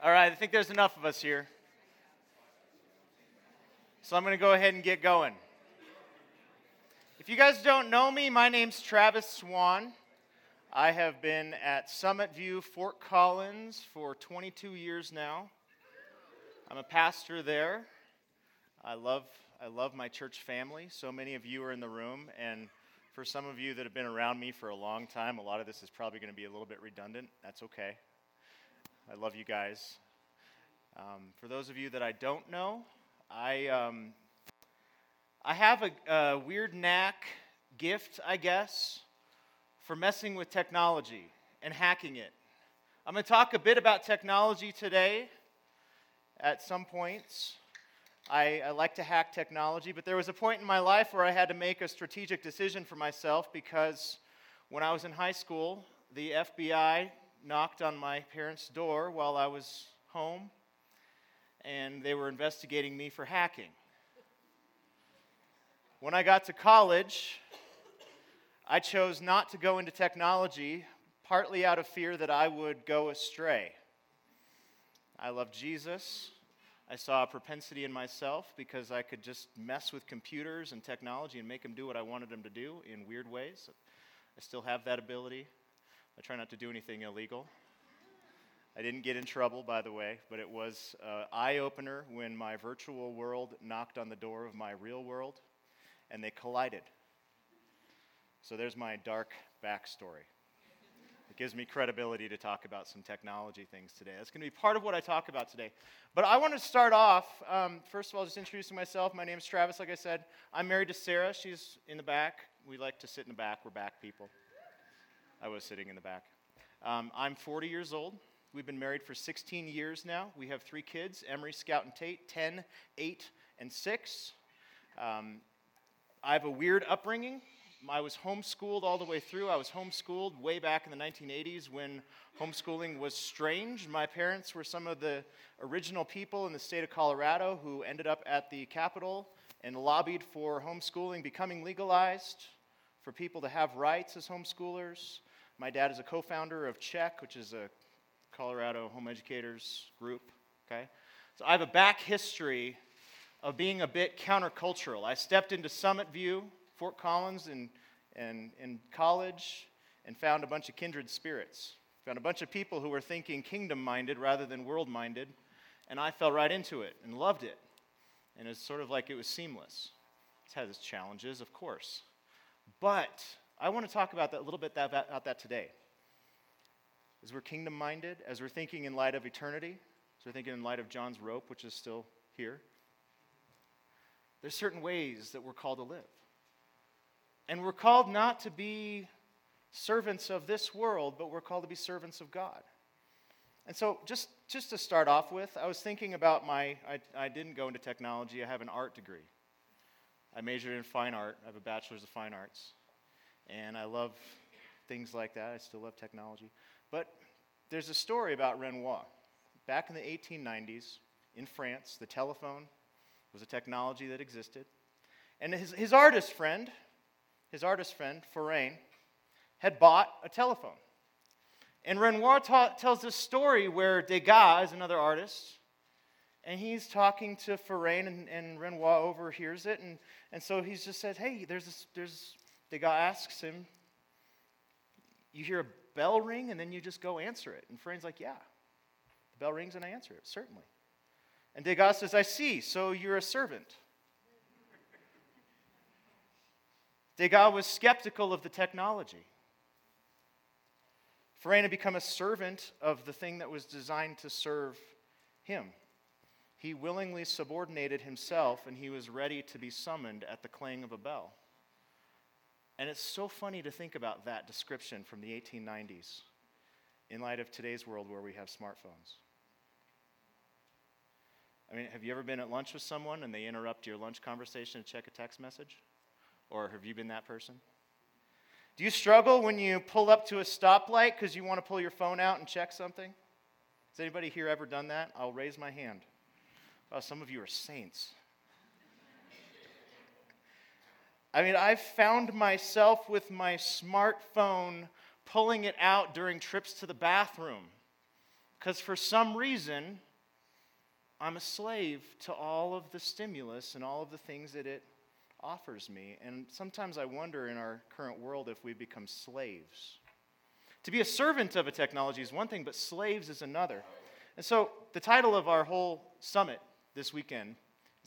All right, I think there's enough of us here. So I'm going to go ahead and get going. If you guys don't know me, my name's Travis Swan. I have been at Summit View, Fort Collins for 22 years now. I'm a pastor there. I love, I love my church family. So many of you are in the room, and for some of you that have been around me for a long time, a lot of this is probably going to be a little bit redundant. That's okay. I love you guys. Um, for those of you that I don't know, I, um, I have a, a weird knack, gift, I guess, for messing with technology and hacking it. I'm going to talk a bit about technology today at some points. I, I, like to hack technology, but there was a point in my life where I had to make a strategic decision for myself because when I was in high school, the FBI knocked on my parents' door while I was home, and they were investigating me for hacking. When I got to college, I chose not to go into technology, partly out of fear that I would go astray. I love Jesus. I saw a propensity in myself because I could just mess with computers and technology and make them do what I wanted them to do in weird ways. I still have that ability. I try not to do anything illegal. I didn't get in trouble, by the way, but it was an eye opener when my virtual world knocked on the door of my real world and they collided. So there's my dark backstory. It gives me credibility to talk about some technology things today. That's going to be part of what I talk about today. But I want to start off, um, first of all, just introducing myself. My name is Travis, like I said. I'm married to Sarah. She's in the back. We like to sit in the back. We're back people. I was sitting in the back. Um, I'm 40 years old. We've been married for 16 years now. We have three kids Emery, Scout, and Tate 10, 8, and 6. Um, I have a weird upbringing. I was homeschooled all the way through. I was homeschooled way back in the 1980s when homeschooling was strange. My parents were some of the original people in the state of Colorado who ended up at the Capitol and lobbied for homeschooling becoming legalized, for people to have rights as homeschoolers. My dad is a co founder of CHEC, which is a Colorado home educators group. Okay? So I have a back history of being a bit countercultural. I stepped into Summit View Fort Collins in, in, in college and found a bunch of kindred spirits. Found a bunch of people who were thinking kingdom minded rather than world minded, and I fell right into it and loved it. And it's sort of like it was seamless. It's had its challenges, of course. But I want to talk about that a little bit that, about that today. As we're kingdom minded, as we're thinking in light of eternity, as we're thinking in light of John's rope, which is still here, there's certain ways that we're called to live. And we're called not to be servants of this world, but we're called to be servants of God. And so, just, just to start off with, I was thinking about my, I, I didn't go into technology, I have an art degree. I majored in fine art, I have a bachelor's of fine arts. And I love things like that, I still love technology. But there's a story about Renoir. Back in the 1890s, in France, the telephone was a technology that existed. And his, his artist friend, his artist friend, Forain, had bought a telephone. And Renoir ta- tells this story where Degas is another artist, and he's talking to Forain, and, and Renoir overhears it. And, and so he just says, Hey, there's this, there's, Degas asks him, You hear a bell ring, and then you just go answer it. And Forain's like, Yeah. The bell rings, and I answer it, certainly. And Degas says, I see, so you're a servant. Degas was skeptical of the technology. Forain had become a servant of the thing that was designed to serve him. He willingly subordinated himself and he was ready to be summoned at the clang of a bell. And it's so funny to think about that description from the 1890s in light of today's world where we have smartphones. I mean, have you ever been at lunch with someone and they interrupt your lunch conversation to check a text message? Or have you been that person? Do you struggle when you pull up to a stoplight because you want to pull your phone out and check something? Has anybody here ever done that? I'll raise my hand. Some of you are saints. I mean, I've found myself with my smartphone pulling it out during trips to the bathroom Because for some reason, I'm a slave to all of the stimulus and all of the things that it offers me. And sometimes I wonder in our current world if we become slaves. To be a servant of a technology is one thing, but slaves is another. And so the title of our whole summit this weekend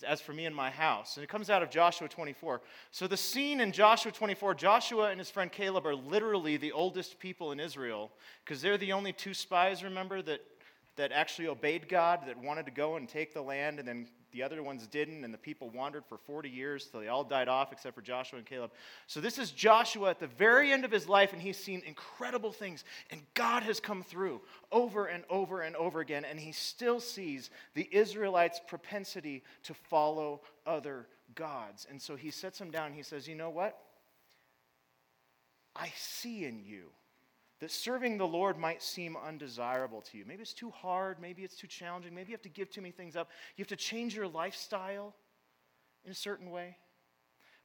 As for Me and My House. And it comes out of Joshua 24. So the scene in Joshua 24, Joshua and his friend Caleb are literally the oldest people in Israel because they're the only two spies, remember, that, that actually obeyed God, that wanted to go and take the land, and then the other ones didn't, and the people wandered for 40 years till they all died off except for Joshua and Caleb. So, this is Joshua at the very end of his life, and he's seen incredible things, and God has come through over and over and over again, and he still sees the Israelites' propensity to follow other gods. And so, he sets them down, he says, You know what? I see in you that serving the Lord might seem undesirable to you. Maybe it's too hard, maybe it's too challenging, maybe you have to give too many things up. You have to change your lifestyle in a certain way.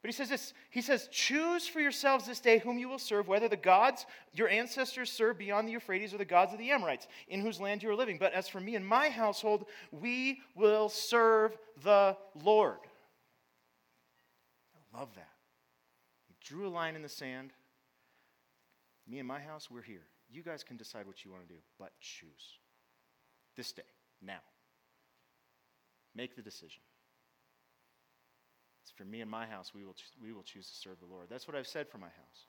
But he says this He says, Choose for yourselves this day whom you will serve, whether the gods your ancestors served beyond the Euphrates or the gods of the Amorites, in whose land you are living. But as for me and my household, we will serve the Lord. I love that. He drew a line in the sand. Me and my house, we're here. You guys can decide what you want to do, but choose. This day, now. Make the decision. It's for me and my house, we will, we will choose to serve the Lord. That's what I've said for my house.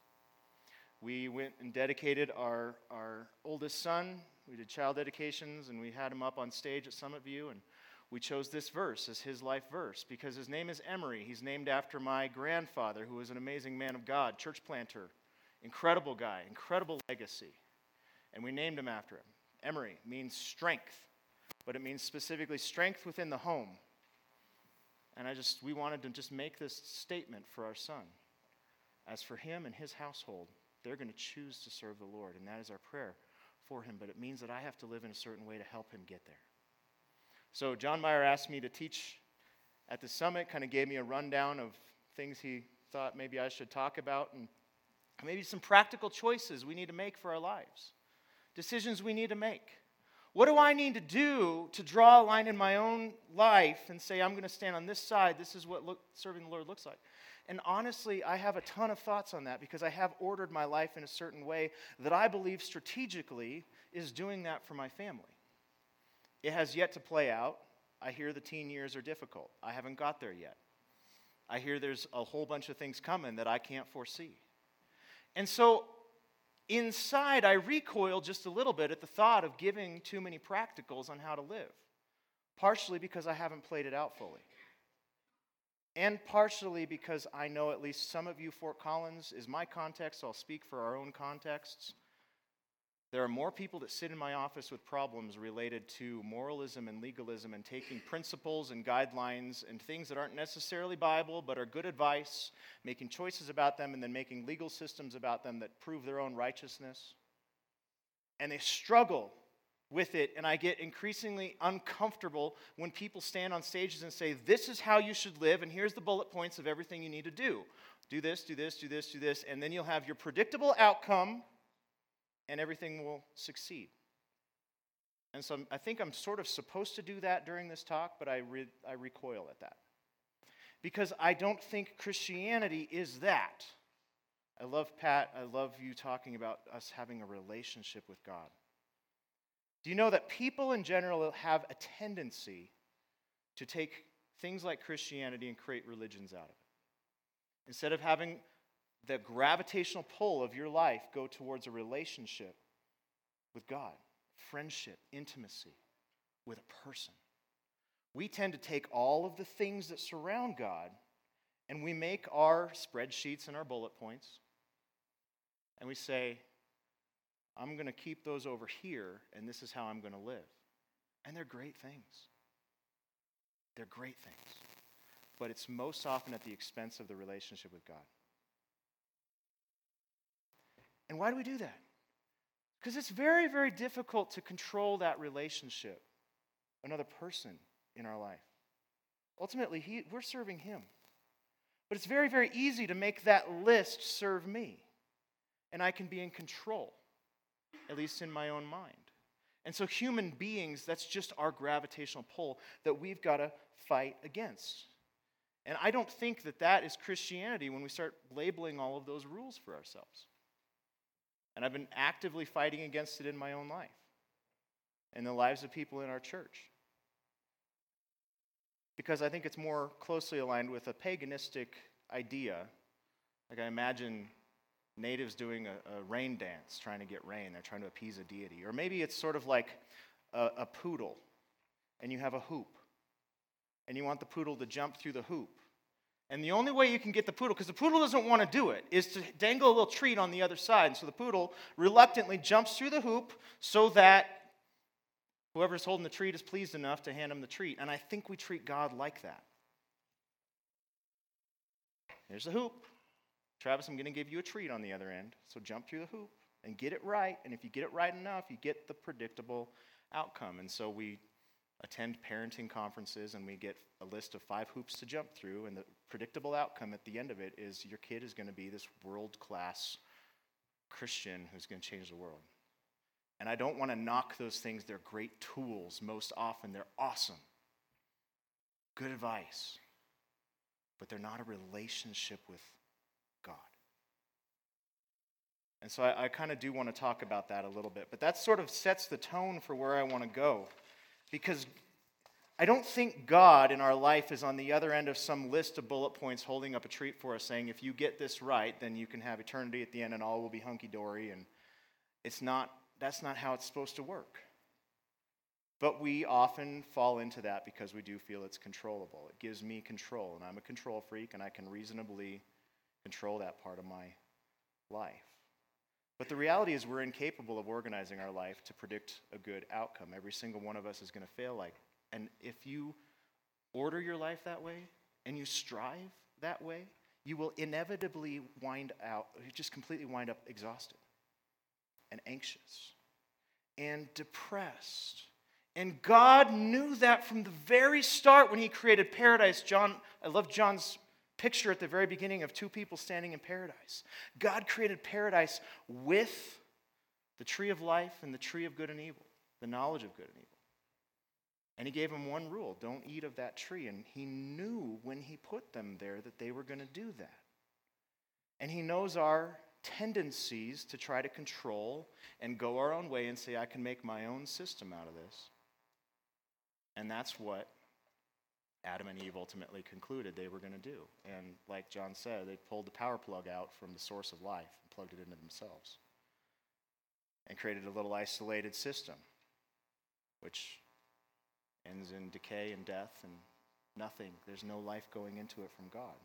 We went and dedicated our, our oldest son. We did child dedications, and we had him up on stage at Summit View, and we chose this verse as his life verse because his name is Emery. He's named after my grandfather, who was an amazing man of God, church planter, Incredible guy, incredible legacy. And we named him after him. Emery means strength, but it means specifically strength within the home. And I just, we wanted to just make this statement for our son. As for him and his household, they're going to choose to serve the Lord, and that is our prayer for him. But it means that I have to live in a certain way to help him get there. So, John Meyer asked me to teach at the summit, kind of gave me a rundown of things he thought maybe I should talk about. And Maybe some practical choices we need to make for our lives, decisions we need to make. What do I need to do to draw a line in my own life and say, I'm going to stand on this side? This is what look, serving the Lord looks like. And honestly, I have a ton of thoughts on that because I have ordered my life in a certain way that I believe strategically is doing that for my family. It has yet to play out. I hear the teen years are difficult. I haven't got there yet. I hear there's a whole bunch of things coming that I can't foresee. And so inside, I recoil just a little bit at the thought of giving too many practicals on how to live, partially because I haven't played it out fully. And partially because I know at least some of you, Fort Collins is my context, so I'll speak for our own contexts. There are more people that sit in my office with problems related to moralism and legalism and taking principles and guidelines and things that aren't necessarily Bible but are good advice, making choices about them, and then making legal systems about them that prove their own righteousness. And they struggle with it, and I get increasingly uncomfortable when people stand on stages and say, This is how you should live, and here's the bullet points of everything you need to do. Do this, do this, do this, do this, and then you'll have your predictable outcome and everything will succeed. And so I think I'm sort of supposed to do that during this talk, but I, re- I recoil at that. Because I don't think Christianity is that. I love Pat, I love you talking about us having a relationship with God. Do you know that people in general have a tendency to take things like Christianity and create religions out of it? Instead of having the gravitational pull of your life go towards a relationship with God, friendship, intimacy with a person. We tend to take all of the things that surround God and we make our spreadsheets and our bullet points and we say, I'm going to keep those over here and this is how I'm going to live. And they're great things. They're great things. But it's most often at the expense of the relationship with God. And why do we do that? Because it's very, very difficult to control that relationship, another person in our life. Ultimately, he, we're serving him. But it's very, very easy to make that list serve me. And I can be in control, at least in my own mind. And so, human beings, that's just our gravitational pull that we've got to fight against. And I don't think that that is Christianity when we start labeling all of those rules for ourselves. And I've been actively fighting against it in my own life and the lives of people in our church. Because I think it's more closely aligned with a paganistic idea. Like I imagine natives doing a, a rain dance, trying to get rain. They're trying to appease a deity. Or maybe it's sort of like a, a poodle, and you have a hoop, and you want the poodle to jump through the hoop. And the only way you can get the poodle, because the poodle doesn't want to do it, is to dangle a little treat on the other side. And so the poodle reluctantly jumps through the hoop so that whoever's holding the treat is pleased enough to hand him the treat. And I think we treat God like that. Here's the hoop. Travis, I'm going to give you a treat on the other end. So jump through the hoop and get it right. And if you get it right enough, you get the predictable outcome. And so we attend parenting conferences and we get a list of five hoops to jump through. And the predictable outcome at the end of it is your kid is going to be this world class Christian who's going to change the world. And I don't want to knock those things. They're great tools. Most often, they're awesome. Good advice. But they're not a relationship with God. And so I, I kind of do want to talk about that a little bit. But that sort of sets the tone for where I want to go. Because I don't think God in our life is on the other end of some list of bullet points holding up a treat for us saying, if you get this right, then you can have eternity at the end and all will be hunky dory. And it's not, that's not how it's supposed to work. But we often fall into that because we do feel it's controllable. It gives me control, and I'm a control freak, and I can reasonably control that part of my life. But the reality is, we're incapable of organizing our life to predict a good outcome. Every single one of us is going to fail like. And if you order your life that way and you strive that way, you will inevitably wind out, you just completely wind up exhausted and anxious and depressed. And God knew that from the very start when He created paradise. John, I love John's picture at the very beginning of two people standing in paradise. God created paradise with the tree of life and the tree of good and evil, the knowledge of good and evil. And he gave them one rule don't eat of that tree. And he knew when he put them there that they were going to do that. And he knows our tendencies to try to control and go our own way and say, I can make my own system out of this. And that's what Adam and Eve ultimately concluded they were going to do. And like John said, they pulled the power plug out from the source of life and plugged it into themselves and created a little isolated system, which ends in decay and death and nothing. There's no life going into it from God.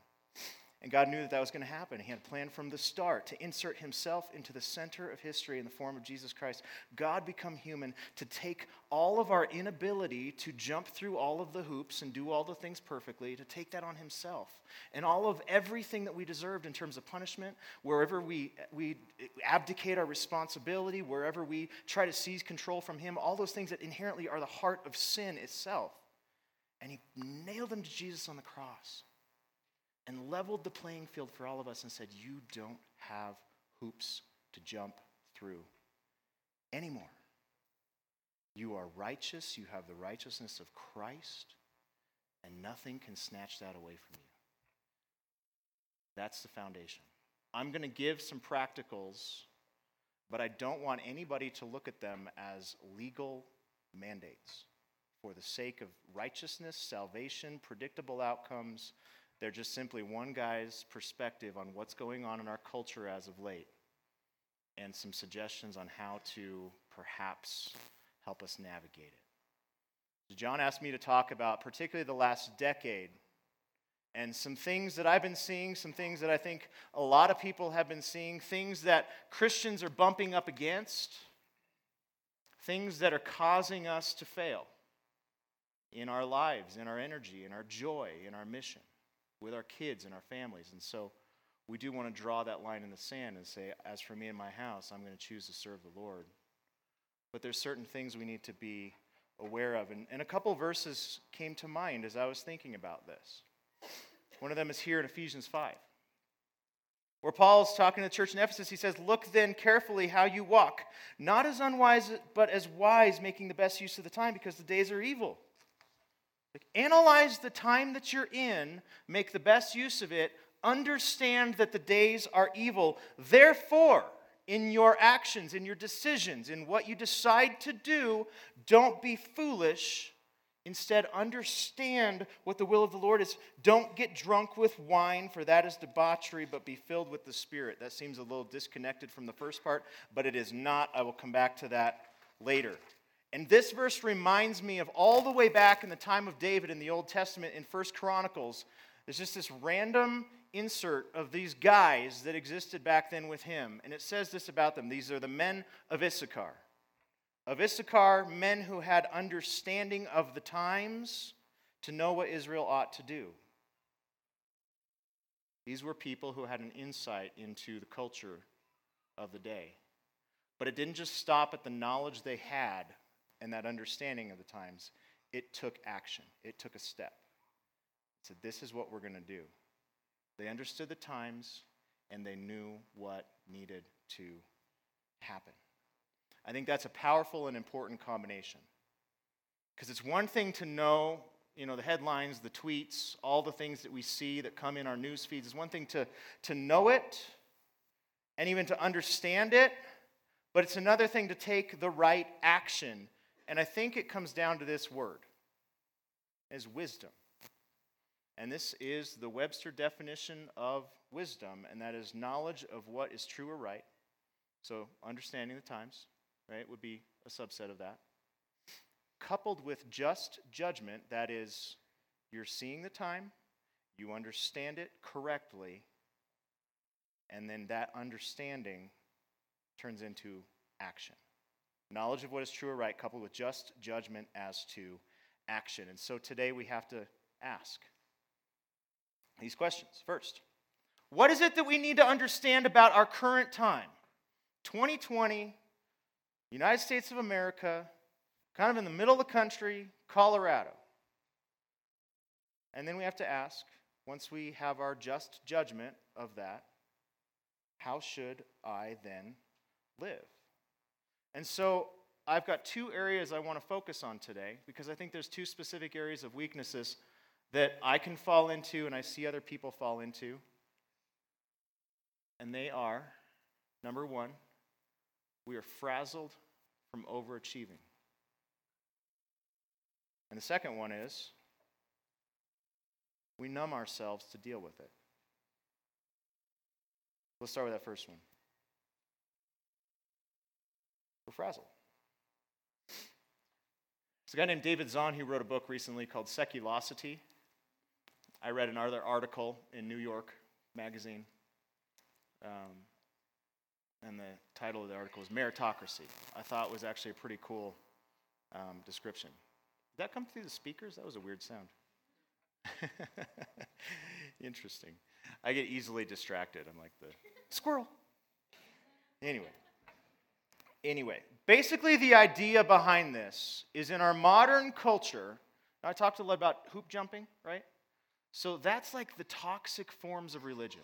And God knew that that was going to happen. He had planned from the start to insert himself into the center of history in the form of Jesus Christ. God become human to take all of our inability to jump through all of the hoops and do all the things perfectly, to take that on himself. And all of everything that we deserved in terms of punishment, wherever we, we abdicate our responsibility, wherever we try to seize control from him, all those things that inherently are the heart of sin itself. And he nailed them to Jesus on the cross and leveled the playing field for all of us and said, You don't have hoops to jump through anymore. You are righteous, you have the righteousness of Christ, and nothing can snatch that away from you. That's the foundation. I'm going to give some practicals, but I don't want anybody to look at them as legal mandates for the sake of righteousness, salvation, predictable outcomes they're just simply one guy's perspective on what's going on in our culture as of late and some suggestions on how to perhaps help us navigate it. So John asked me to talk about particularly the last decade and some things that I've been seeing, some things that I think a lot of people have been seeing, things that Christians are bumping up against, things that are causing us to fail in our lives, in our energy, in our joy, in our mission with our kids and our families. And so we do want to draw that line in the sand and say, as for me and my house, I'm going to choose to serve the Lord. But there's certain things we need to be aware of. And, and a couple verses came to mind as I was thinking about this. One of them is here in Ephesians 5. Where Paul's talking to the church in Ephesus, he says, Look then carefully how you walk, not as unwise, but as wise, making the best use of the time, because the days are evil. Like, analyze the time that you're in, make the best use of it, understand that the days are evil. Therefore, in your actions, in your decisions, in what you decide to do, don't be foolish Instead, understand what the will of the Lord is. Don't get drunk with wine, for that is debauchery, but be filled with the Spirit. That seems a little disconnected from the first part, but it is not. I will come back to that later. And this verse reminds me of all the way back in the time of David in the Old Testament in First Chronicles. There's just this random insert of these guys that existed back then with him. And it says this about them these are the men of Issachar of Issachar, men who had understanding of the times to know what Israel ought to do. These were people who had an insight into the culture of the day. But it didn't just stop at the knowledge they had and that understanding of the times, it took action, it took a step. It said, This is what we're going to do. They understood the times and they knew what needed to happen. I think that's a powerful and important combination. Because it's one thing to know, you know, the headlines, the tweets, all the things that we see that come in our news feeds. It's one thing to, to know it and even to understand it, but it's another thing to take the right action. And I think it comes down to this word as wisdom. And this is the Webster definition of wisdom, and that is knowledge of what is true or right. So, understanding the times, right, would be a subset of that. Coupled with just judgment, that is, you're seeing the time, you understand it correctly, and then that understanding turns into action. Knowledge of what is true or right, coupled with just judgment as to action. And so today we have to ask these questions. First, what is it that we need to understand about our current time? 2020 United States of America, kind of in the middle of the country, Colorado. And then we have to ask, once we have our just judgment of that, how should I then live? And so I've got two areas I want to focus on today because I think there's two specific areas of weaknesses that I can fall into and I see other people fall into. And they are number one, we are frazzled from overachieving. And the second one is we numb ourselves to deal with it. Let's start with that first one. We're frazzled. There's a guy named David Zahl who wrote a book recently called Seculosity. I read another article in New York Magazine. Um, and the title of the article was Meritocracy. I thought was actually a pretty cool um, description. Did that come through the speakers? That was a weird sound. Interesting. I get easily distracted. I'm like the squirrel. Anyway. Anyway, basically, the idea behind this is in our modern culture. I talked a lot about hoop jumping, right? So that's like the toxic forms of religion.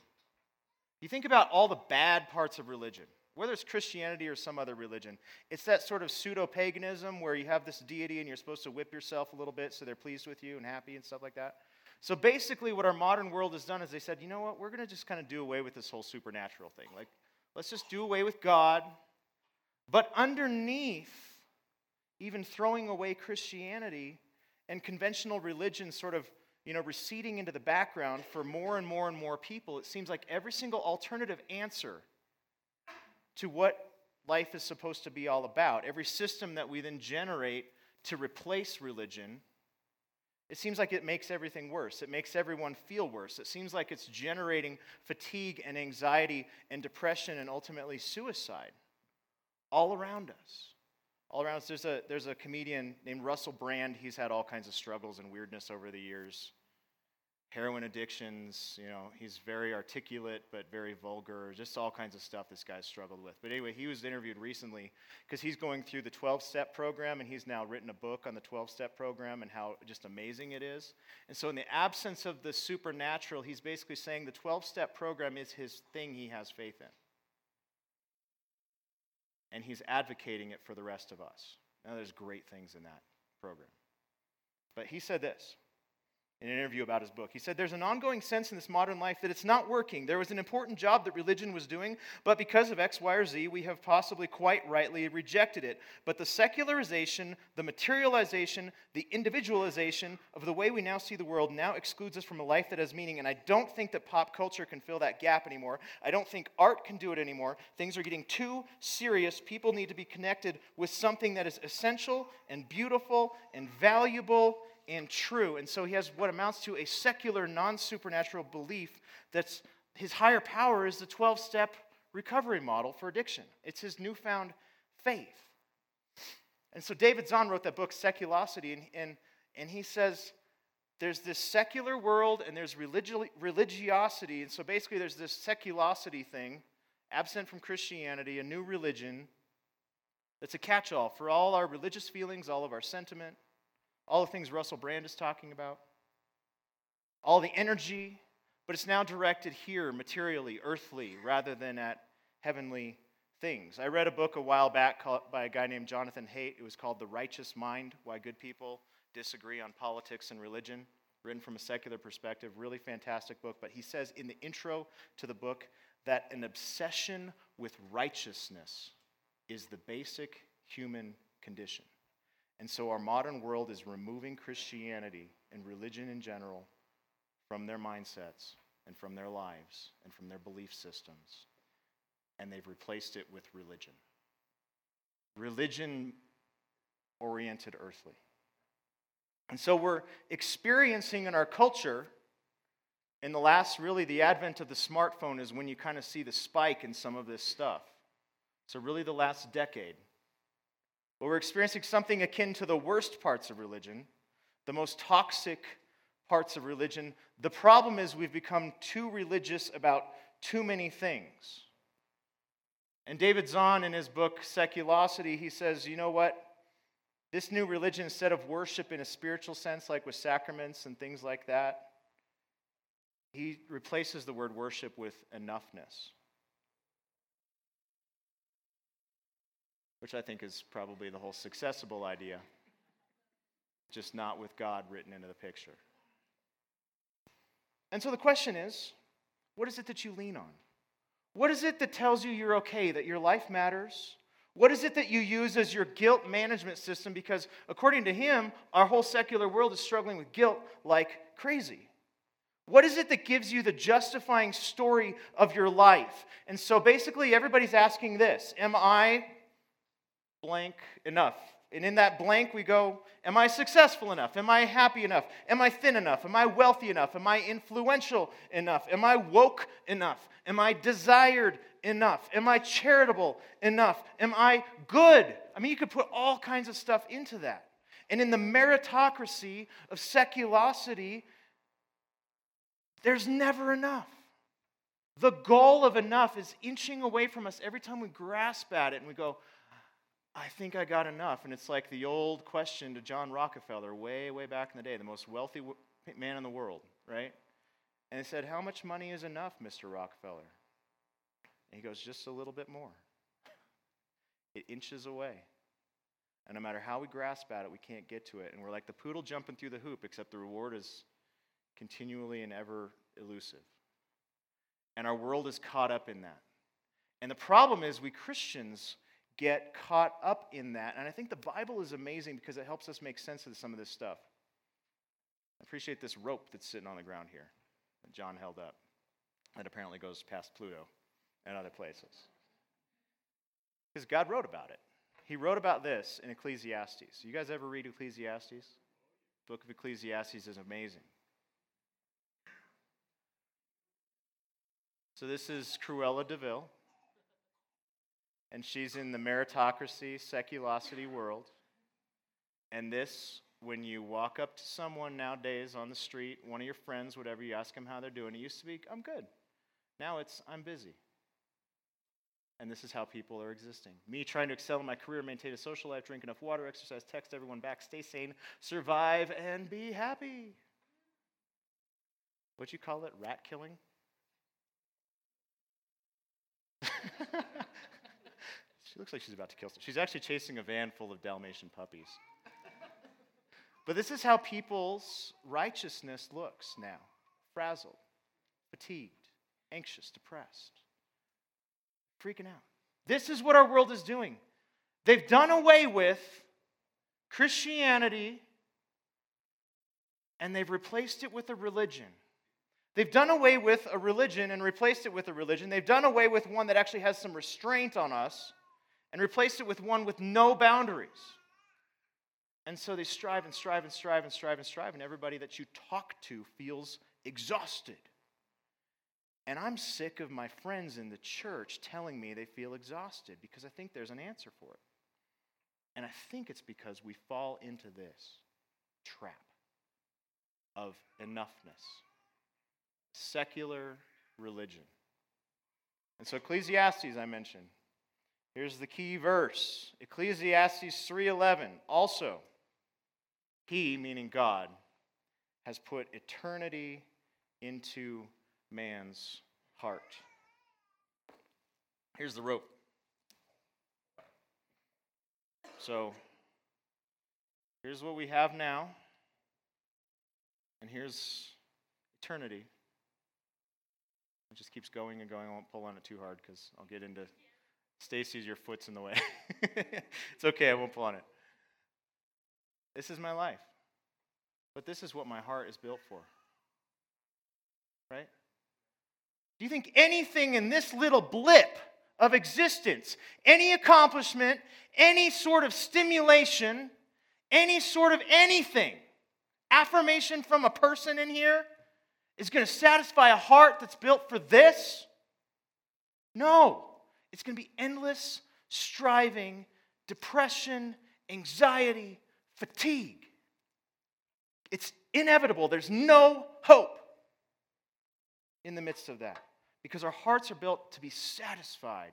You think about all the bad parts of religion, whether it's Christianity or some other religion. It's that sort of pseudo paganism where you have this deity and you're supposed to whip yourself a little bit so they're pleased with you and happy and stuff like that. So basically, what our modern world has done is they said, you know what, we're going to just kind of do away with this whole supernatural thing. Like, let's just do away with God. But underneath, even throwing away Christianity and conventional religion sort of you know, receding into the background for more and more and more people, it seems like every single alternative answer to what life is supposed to be all about, every system that we then generate to replace religion, it seems like it makes everything worse. It makes everyone feel worse. It seems like it's generating fatigue and anxiety and depression and ultimately suicide all around us all around us. There's a, there's a comedian named Russell Brand. He's had all kinds of struggles and weirdness over the years. heroin addictions. You know, he's very articulate but very vulgar. Just all kinds of stuff this guy's struggled with. But anyway, he was interviewed recently because he's going through the 12 step program and he's now written a book on the 12 step program and how just amazing it is. And so, in the absence of the supernatural, he's basically saying the 12 step program is his thing he has faith in. And he's advocating it for the rest of us. Now, there's great things in that program. But he said this in an interview about his book. He said, There's an ongoing sense in this modern life that it's not working. There was an important job that religion was doing, but because of X, Y, or Z, we have possibly quite rightly rejected it. But the secularization, the materialization, the individualization of the way we now see the world now excludes us from a life that has meaning. And I don't think that pop culture can fill that gap anymore. I don't think art can do it anymore. Things are getting too serious. People need to be connected with something that is essential and beautiful and valuable and true. And so he has what amounts to a secular, non supernatural belief that his higher power is the 12 step recovery model for addiction. It's his newfound faith. And so David Zahl wrote that book, Seculosity, and, and, and he says there's this secular world and there's religi- religiosity. And so basically, there's this seculosity thing, absent from Christianity, a new religion that's a catch all for all our religious feelings, all of our sentiment all the things Russell Brand is talking about, all the energy, but it's now directed here, materially, earthly, rather than at heavenly things. I read a book a while back by a guy named Jonathan Haidt. It was called The Righteous Mind Why Good People Disagree on Politics and Religion, written from a secular perspective. Really fantastic book. But he says in the intro to the book that an obsession with righteousness is the basic human condition. And so our modern world is removing Christianity and religion in general from their mindsets and from their lives and from their belief systems. And they've replaced it with religion. Religion oriented earthly. And so we're experiencing in our culture, in the last, really, the advent of the smartphone is when you kind of see the spike in some of this stuff. So, really, the last decade. But we're experiencing something akin to the worst parts of religion, the most toxic parts of religion. The problem is we've become too religious about too many things. And David Zahl, in his book Seculosity, he says, you know what? This new religion, instead of worship in a spiritual sense, like with sacraments and things like that, he replaces the word worship with enoughness. Which I think is probably the whole successible idea, just not with God written into the picture. And so the question is what is it that you lean on? What is it that tells you you're okay, that your life matters? What is it that you use as your guilt management system? Because according to him, our whole secular world is struggling with guilt like crazy. What is it that gives you the justifying story of your life? And so basically, everybody's asking this Am I blank enough. And in that blank, we go, Am I successful enough? Am I happy enough? Am I thin enough? Am I wealthy enough? Am I influential enough? Am I woke enough? Am I desired enough? Am I charitable enough? Am I good? I mean, you could put all kinds of stuff into that. And in the meritocracy of seculosity, there's never enough. The goal of enough is inching away from us every time we grasp at it and we go, I think I got enough. And it's like the old question to John Rockefeller, way, way back in the day, the most wealthy man in the world, right? And he said, How much money is enough, Mr. Rockefeller? And he goes, Just a little bit more. It inches away. And no matter how we grasp at it, we can't get to it. And we're like the poodle jumping through the hoop, except the reward is continually and ever elusive. And our world is caught up in that. And the problem is, we Christians, get caught up in that. And I think the Bible is amazing because it helps us make sense of some of this stuff. I appreciate this rope that's sitting on the ground here that John held up that apparently goes past Pluto and other places. Because God wrote about it. He wrote about this in Ecclesiastes. You guys ever read Ecclesiastes? The book of Ecclesiastes is amazing. So this is Cruella de Vil and she's in the meritocracy, seculosity world. And this when you walk up to someone nowadays on the street, one of your friends, whatever, you ask them how they're doing. It used to be, I'm good. Now it's, I'm busy. And this is how people are existing. Me trying to excel in my career, maintain a social life, drink enough water, exercise, text everyone back, stay sane, survive, and be happy. What'd you call it? Rat killing? looks like she's about to kill some. She's actually chasing a van full of Dalmatian puppies. but this is how people's righteousness looks now frazzled, fatigued, anxious, depressed freaking out. This is what our world is doing. They've done away with Christianity and they've replaced it with a religion. They've done away with a religion and replaced it with a religion. They've done away with one that actually has some restraint on us and replaced it with one with no boundaries. And so they strive and strive and strive and strive and strive, and everybody that you talk to feels exhausted. And I'm sick of my friends in the church telling me they feel exhausted because I think there's an answer for it. And I think it's because we fall into this trap of enoughness, secular religion. And so Ecclesiastes I mentioned. Here's the key verse. Ecclesiastes 3:11. Also, he meaning God has put eternity into man's heart. Here's the rope. So, here's what we have now, and here's eternity. It just keeps going and going. I won't pull on it too hard because I'll get into Stacy's your foot's in the way. it's okay, I won't pull on it. This is my life. But this is what my heart is built for. Right? Do you think anything in this little blip of existence, any accomplishment, any sort of stimulation, any sort of anything, affirmation from a person in here, is going to satisfy a heart that's built for this? No. It's going to be endless striving, depression, anxiety, fatigue. It's inevitable. There's no hope in the midst of that because our hearts are built to be satisfied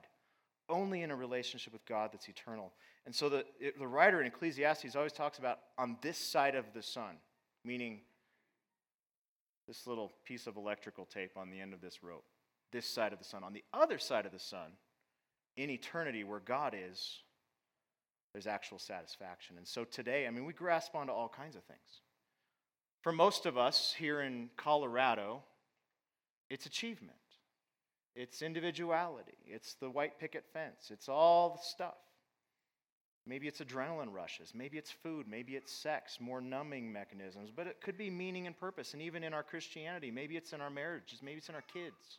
only in a relationship with God that's eternal. And so the, the writer in Ecclesiastes always talks about on this side of the sun, meaning this little piece of electrical tape on the end of this rope, this side of the sun. On the other side of the sun, in eternity where God is, there's actual satisfaction. And so today, I mean, we grasp onto all kinds of things. For most of us here in Colorado, it's achievement. It's individuality. It's the white picket fence. It's all the stuff. Maybe it's adrenaline rushes. Maybe it's food. Maybe it's sex, more numbing mechanisms. But it could be meaning and purpose. And even in our Christianity, maybe it's in our marriages. Maybe it's in our kids.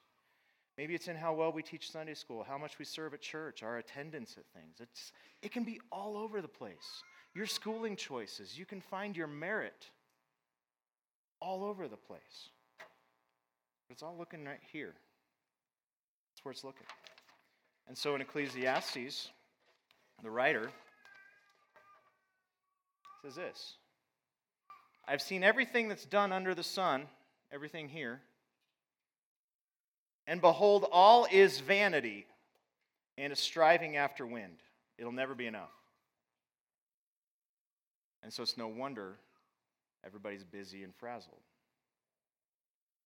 Maybe it's in how well we teach Sunday school, how much we serve at church, our attendance at things. It's, it can be all over the place. Your schooling choices, you can find your merit all over the place. But it's all looking right here. That's where it's looking. And so in Ecclesiastes, the writer says this I've seen everything that's done under the sun, everything here, and behold, all is vanity and a striving after wind. It'll never be enough. And so it's no wonder everybody's busy and frazzled.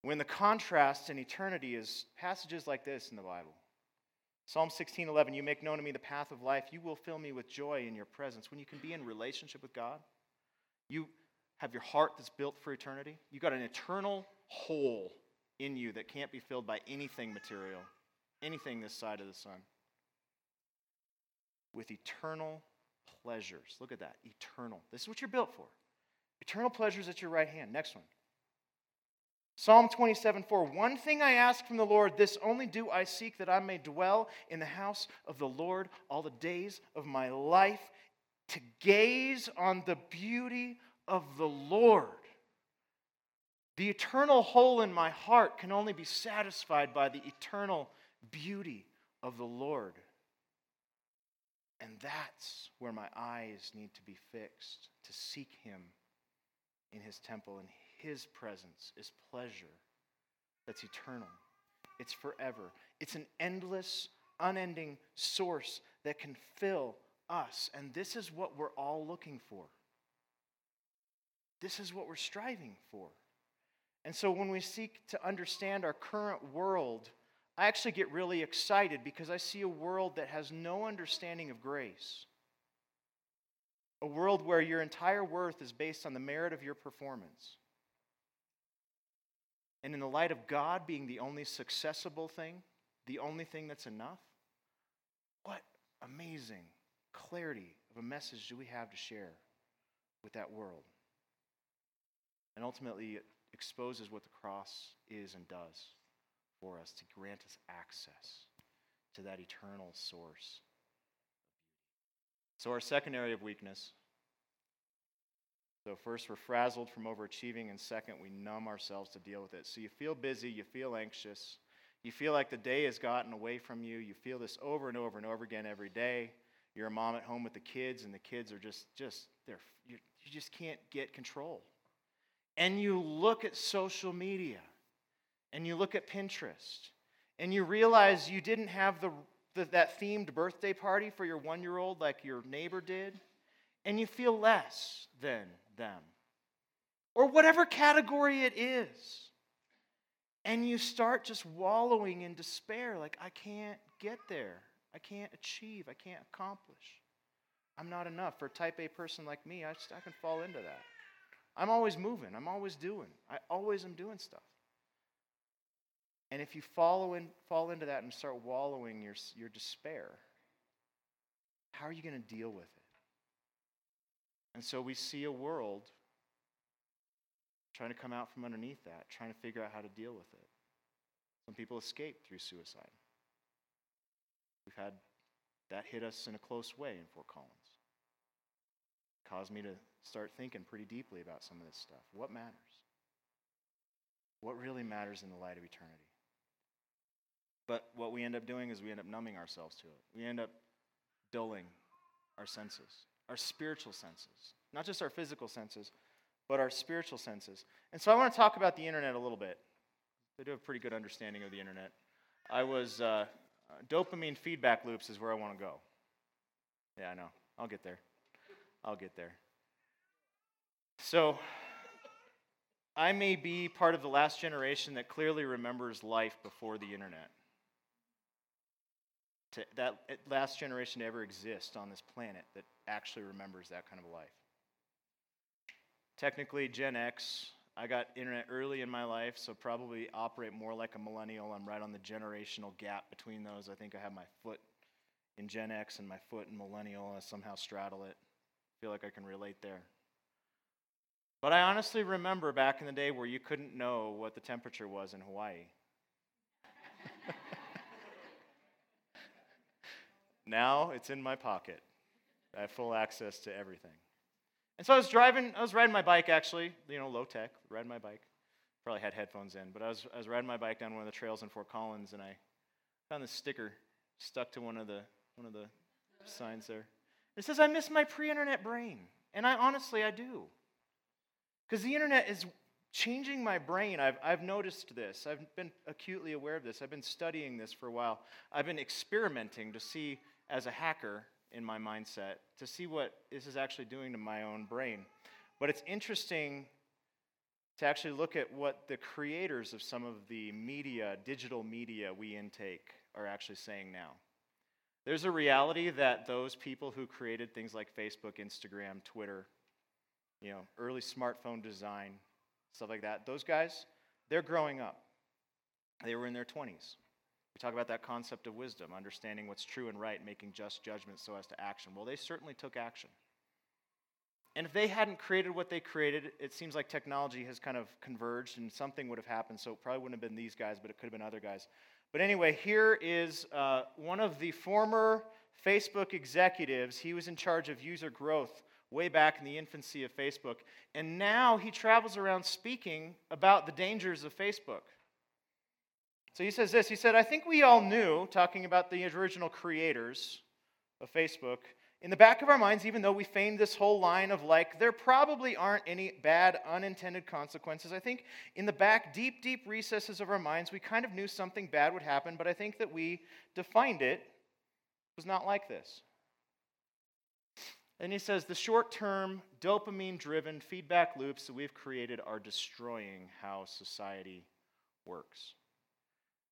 When the contrast in eternity is passages like this in the Bible. Psalm 16:11, you make known to me the path of life. You will fill me with joy in your presence. When you can be in relationship with God, you have your heart that's built for eternity. You've got an eternal hole in you that can't be filled by anything material, anything this side of the sun. With eternal pleasures. Look at that. Eternal. This is what you're built for. Eternal pleasures at your right hand. Next one. Psalm 27 4 One thing I ask from the Lord, this only do I seek, that I may dwell in the house of the Lord all the days of my life, to gaze on the beauty of the Lord. The eternal hole in my heart can only be satisfied by the eternal beauty of the Lord. And that's where my eyes need to be fixed to seek Him in his temple, and his presence is pleasure that's eternal. It's forever. It's an endless, unending source that can fill us. And this is what we're all looking for. This is what we're striving for. And so when we seek to understand our current world, I actually get really excited because I see a world that has no understanding of grace. A world where your entire worth is based on the merit of your performance. And in the light of God being the only successful thing, the only thing that's enough, what amazing clarity of a message do we have to share with that world? And ultimately, exposes what the cross is and does for us to grant us access to that eternal source. So, our second area of weakness. So, first, we're frazzled from overachieving, and second, we numb ourselves to deal with it. So, you feel busy, you feel anxious, you feel like the day has gotten away from you, you feel this over and over and over again every day. You're a mom at home with the kids, and the kids are just, just, they're, you, you just can't get control. And you look at social media and you look at Pinterest and you realize you didn't have the, the that themed birthday party for your one year old like your neighbor did, and you feel less than them. Or whatever category it is. And you start just wallowing in despair like, I can't get there. I can't achieve. I can't accomplish. I'm not enough. For a type A person like me, I, just, I can fall into that. I'm always moving. I'm always doing. I always am doing stuff. And if you follow in, fall into that and start wallowing your, your despair, how are you going to deal with it? And so we see a world trying to come out from underneath that, trying to figure out how to deal with it. Some people escape through suicide. We've had that hit us in a close way in Fort Collins. It caused me to start thinking pretty deeply about some of this stuff. What matters? What really matters in the light of eternity? But what we end up doing is we end up numbing ourselves to it. We end up dulling our senses, our spiritual senses, not just our physical senses, but our spiritual senses. And so I want to talk about the internet a little bit. I do have a pretty good understanding of the internet. I was, uh, dopamine feedback loops is where I want to go. Yeah, I know. I'll get there. I'll get there. So, I may be part of the last generation that clearly remembers life before the internet to that eh, last generation to ever exist on this planet that actually remembers that kind of life. Technically, Gen X, I got internet early in my life, so probably operate more like a millennial. I'm right on the generational gap between those. I think I have my foot in Gen X and my foot in millennial. I somehow straddle it. feel like I can relate there. But I honestly remember back in the day where you couldn't know what the temperature was in Hawaii. Now it's in my pocket. I have full access to everything. And so I was driving, I was riding my bike actually, you know, low tech, riding my bike. Probably had headphones in, but I was, I was riding my bike down one of the trails in Fort Collins and I found this sticker stuck to one of the, one of the signs there. It says, I miss my pre internet brain. And I honestly, I do. Because the internet is changing my brain. I've, I've noticed this. I've been acutely aware of this. I've been studying this for a while. I've been experimenting to see as a hacker in my mindset to see what this is actually doing to my own brain. But it's interesting to actually look at what the creators of some of the media, digital media we intake, are actually saying now. There's a reality that those people who created things like Facebook, Instagram, Twitter, you know, early smartphone design, stuff like that, those guys, they're growing up. They were in their 20s. We talk about that concept of wisdom, understanding what's true and right, making just judgments so as to action. Well, they certainly took action. And if they hadn't created what they created, it seems like technology has kind of converged and something would have happened. So it probably wouldn't have been these guys, but it could have been other guys. But anyway, here is uh, one of the former Facebook executives. He was in charge of user growth way back in the infancy of Facebook. And now he travels around speaking about the dangers of Facebook. So he says this He said, I think we all knew, talking about the original creators of Facebook, in the back of our minds, even though we feigned this whole line of like, there probably aren't any bad unintended consequences, I think in the back, deep, deep recesses of our minds, we kind of knew something bad would happen, but I think that we defined it was not like this. And he says the short term, dopamine driven feedback loops that we've created are destroying how society works.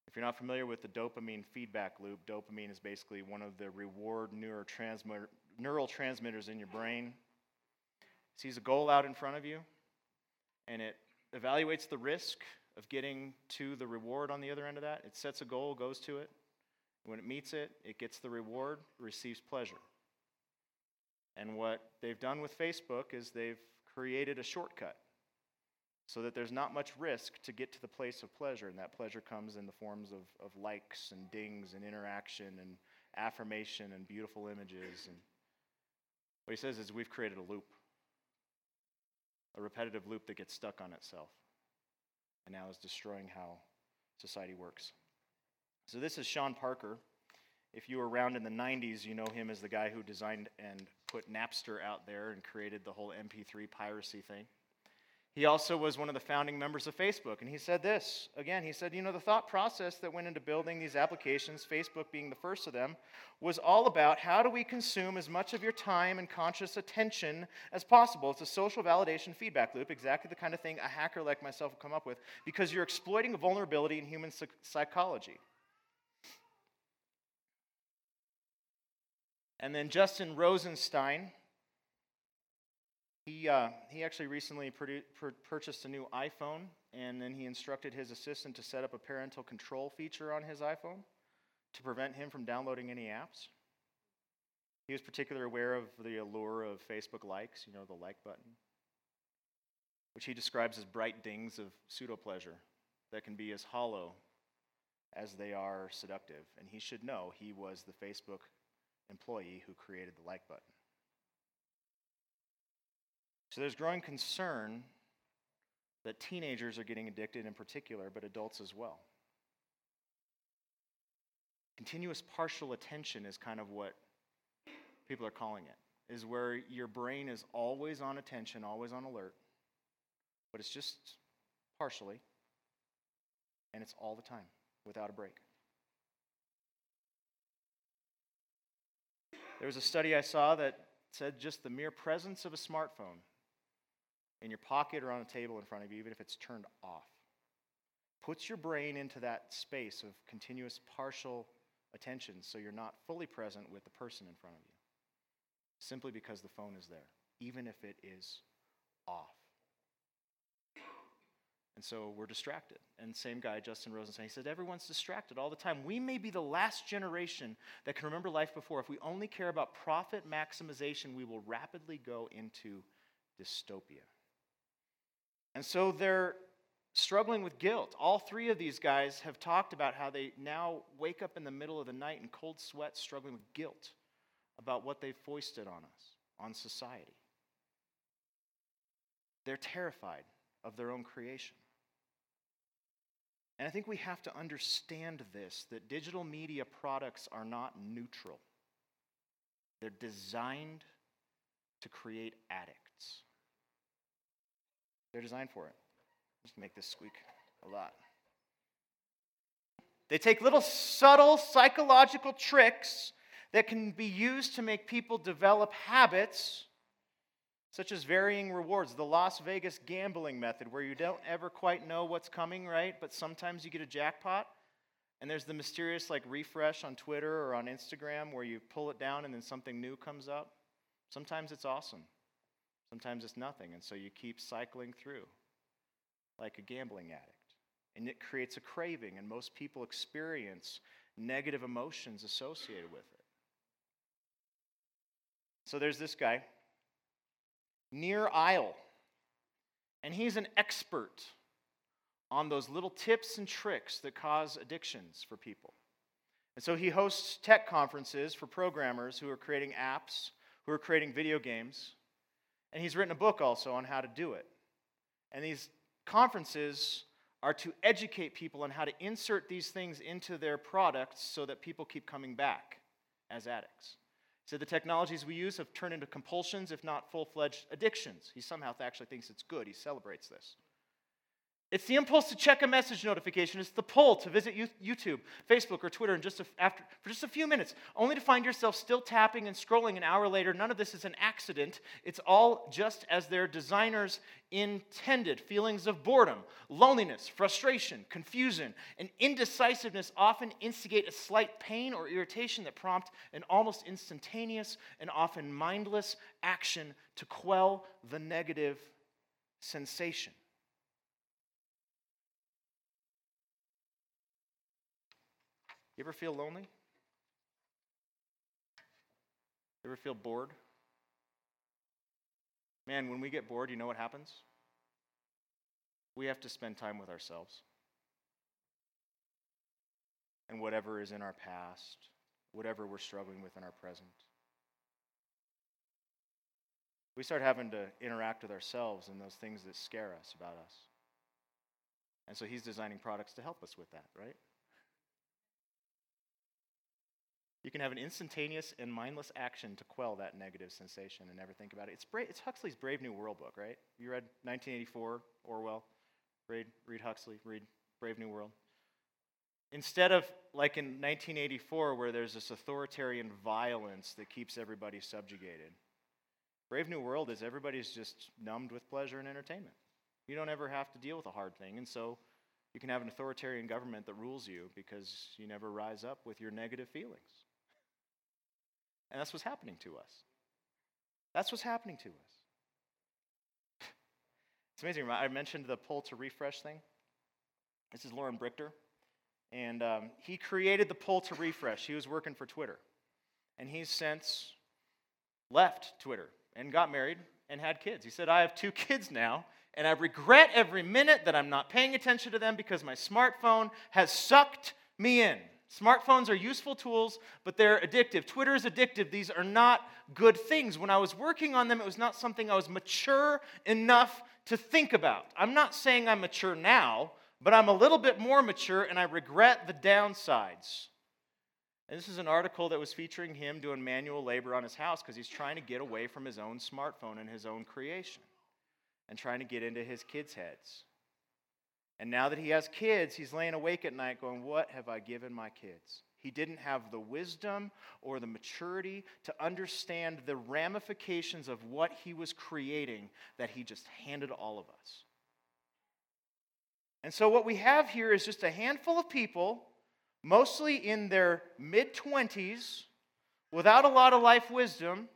If you're not familiar with the dopamine feedback loop, dopamine is basically one of the reward neurotransmitter, neural transmitters in your brain. It sees a goal out in front of you, and it evaluates the risk of getting to the reward on the other end of that. It sets a goal, goes to it. When it meets it, it gets the reward, receives pleasure. And what they've done with Facebook is they've created a shortcut so that there's not much risk to get to the place of pleasure. And that pleasure comes in the forms of, of likes and dings and interaction and affirmation and beautiful images. And what he says is we've created a loop, a repetitive loop that gets stuck on itself and now is destroying how society works. So this is Sean Parker. If you were around in the 90s, you know him as the guy who designed and put Napster out there and created the whole MP3 piracy thing. He also was one of the founding members of Facebook, and he said this again. He said, You know, the thought process that went into building these applications, Facebook being the first of them, was all about how do we consume as much of your time and conscious attention as possible. It's a social validation feedback loop, exactly the kind of thing a hacker like myself would come up with, because you're exploiting a vulnerability in human psychology. And then Justin Rosenstein, he, uh, he actually recently produ- pur- purchased a new iPhone, and then he instructed his assistant to set up a parental control feature on his iPhone to prevent him from downloading any apps. He was particularly aware of the allure of Facebook likes, you know, the like button, which he describes as bright dings of pseudo pleasure that can be as hollow as they are seductive. And he should know he was the Facebook employee who created the like button. So there's growing concern that teenagers are getting addicted in particular, but adults as well. Continuous partial attention is kind of what people are calling it, is where your brain is always on attention, always on alert, but it's just partially, and it's all the time without a break. There was a study I saw that said just the mere presence of a smartphone in your pocket or on a table in front of you, even if it's turned off. Puts your brain into that space of continuous partial attention so you're not fully present with the person in front of you, simply because the phone is there, even if it is off. And so we're distracted. And same guy, Justin Rosenstein, he said, everyone's distracted all the time. We may be the last generation that can remember life before. If we only care about profit maximization, we will rapidly go into dystopia. And so they're struggling with guilt. All three of these guys have talked about how they now wake up in the middle of the night in cold sweat, struggling with guilt about what they've foisted on us, on society. They're terrified of their own creation. And I think we have to understand this that digital media products are not neutral, they're designed to create addicts. They're designed for it. Just make this squeak a lot. They take little subtle psychological tricks that can be used to make people develop habits such as varying rewards, the Las Vegas gambling method, where you don't ever quite know what's coming, right? But sometimes you get a jackpot. And there's the mysterious like refresh on Twitter or on Instagram where you pull it down and then something new comes up. Sometimes it's awesome. Sometimes it's nothing. And so you keep cycling through like a gambling addict. And it creates a craving, and most people experience negative emotions associated with it. So there's this guy, Nir Eyal, and he's an expert on those little tips and tricks that cause addictions for people. And so he hosts tech conferences for programmers who are creating apps, who are creating video games. And he's written a book also on how to do it. And these conferences are to educate people on how to insert these things into their products so that people keep coming back as addicts. So the technologies we use have turned into compulsions, if not full fledged addictions. He somehow actually thinks it's good. He celebrates this. It's the impulse to check a message notification. It's the pull to visit YouTube, Facebook, or Twitter in just a, after, for just a few minutes, only to find yourself still tapping and scrolling an hour later. None of this is an accident. It's all just as their designers intended. Feelings of boredom, loneliness, frustration, confusion, and indecisiveness often instigate a slight pain or irritation that prompt an almost instantaneous and often mindless action to quell the negative sensation. You ever feel lonely? You ever feel bored? Man, when we get bored, you know what happens? We have to spend time with ourselves. And whatever is in our past, whatever we're struggling with in our present. We start having to interact with ourselves and those things that scare us about us. And so he's designing products to help us with that, right? You can have an instantaneous and mindless action to quell that negative sensation and never think about it. It's, Bra- it's Huxley's Brave New World book, right? You read 1984, Orwell, read, read Huxley, read Brave New World. Instead of like in 1984, where there's this authoritarian violence that keeps everybody subjugated, Brave New World is everybody's just numbed with pleasure and entertainment. You don't ever have to deal with a hard thing, and so you can have an authoritarian government that rules you because you never rise up with your negative feelings. And that's what's happening to us. That's what's happening to us. It's amazing. I mentioned the pull to refresh thing. This is Loren Brichter. And um, he created the pull to refresh. He was working for Twitter. And he's since left Twitter and got married and had kids. He said, I have two kids now, and I regret every minute that I'm not paying attention to them because my smartphone has sucked me in. Smartphones are useful tools, but they're addictive. Twitter is addictive. These are not good things. When I was working on them, it was not something I was mature enough to think about. I'm not saying I'm mature now, but I'm a little bit more mature and I regret the downsides. And this is an article that was featuring him doing manual labor on his house because he's trying to get away from his own smartphone and his own creation and trying to get into his kids' heads. And now that he has kids, he's laying awake at night going, What have I given my kids? He didn't have the wisdom or the maturity to understand the ramifications of what he was creating that he just handed all of us. And so, what we have here is just a handful of people, mostly in their mid 20s, without a lot of life wisdom,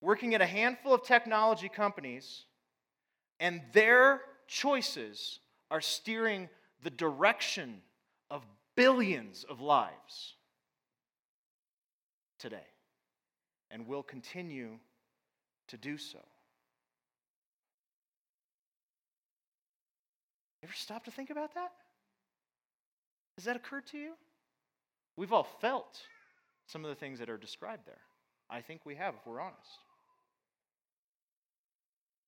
working at a handful of technology companies, and their choices are steering the direction of billions of lives today and will continue to do so. Ever stop to think about that? Has that occurred to you? We've all felt some of the things that are described there. I think we have, if we're honest.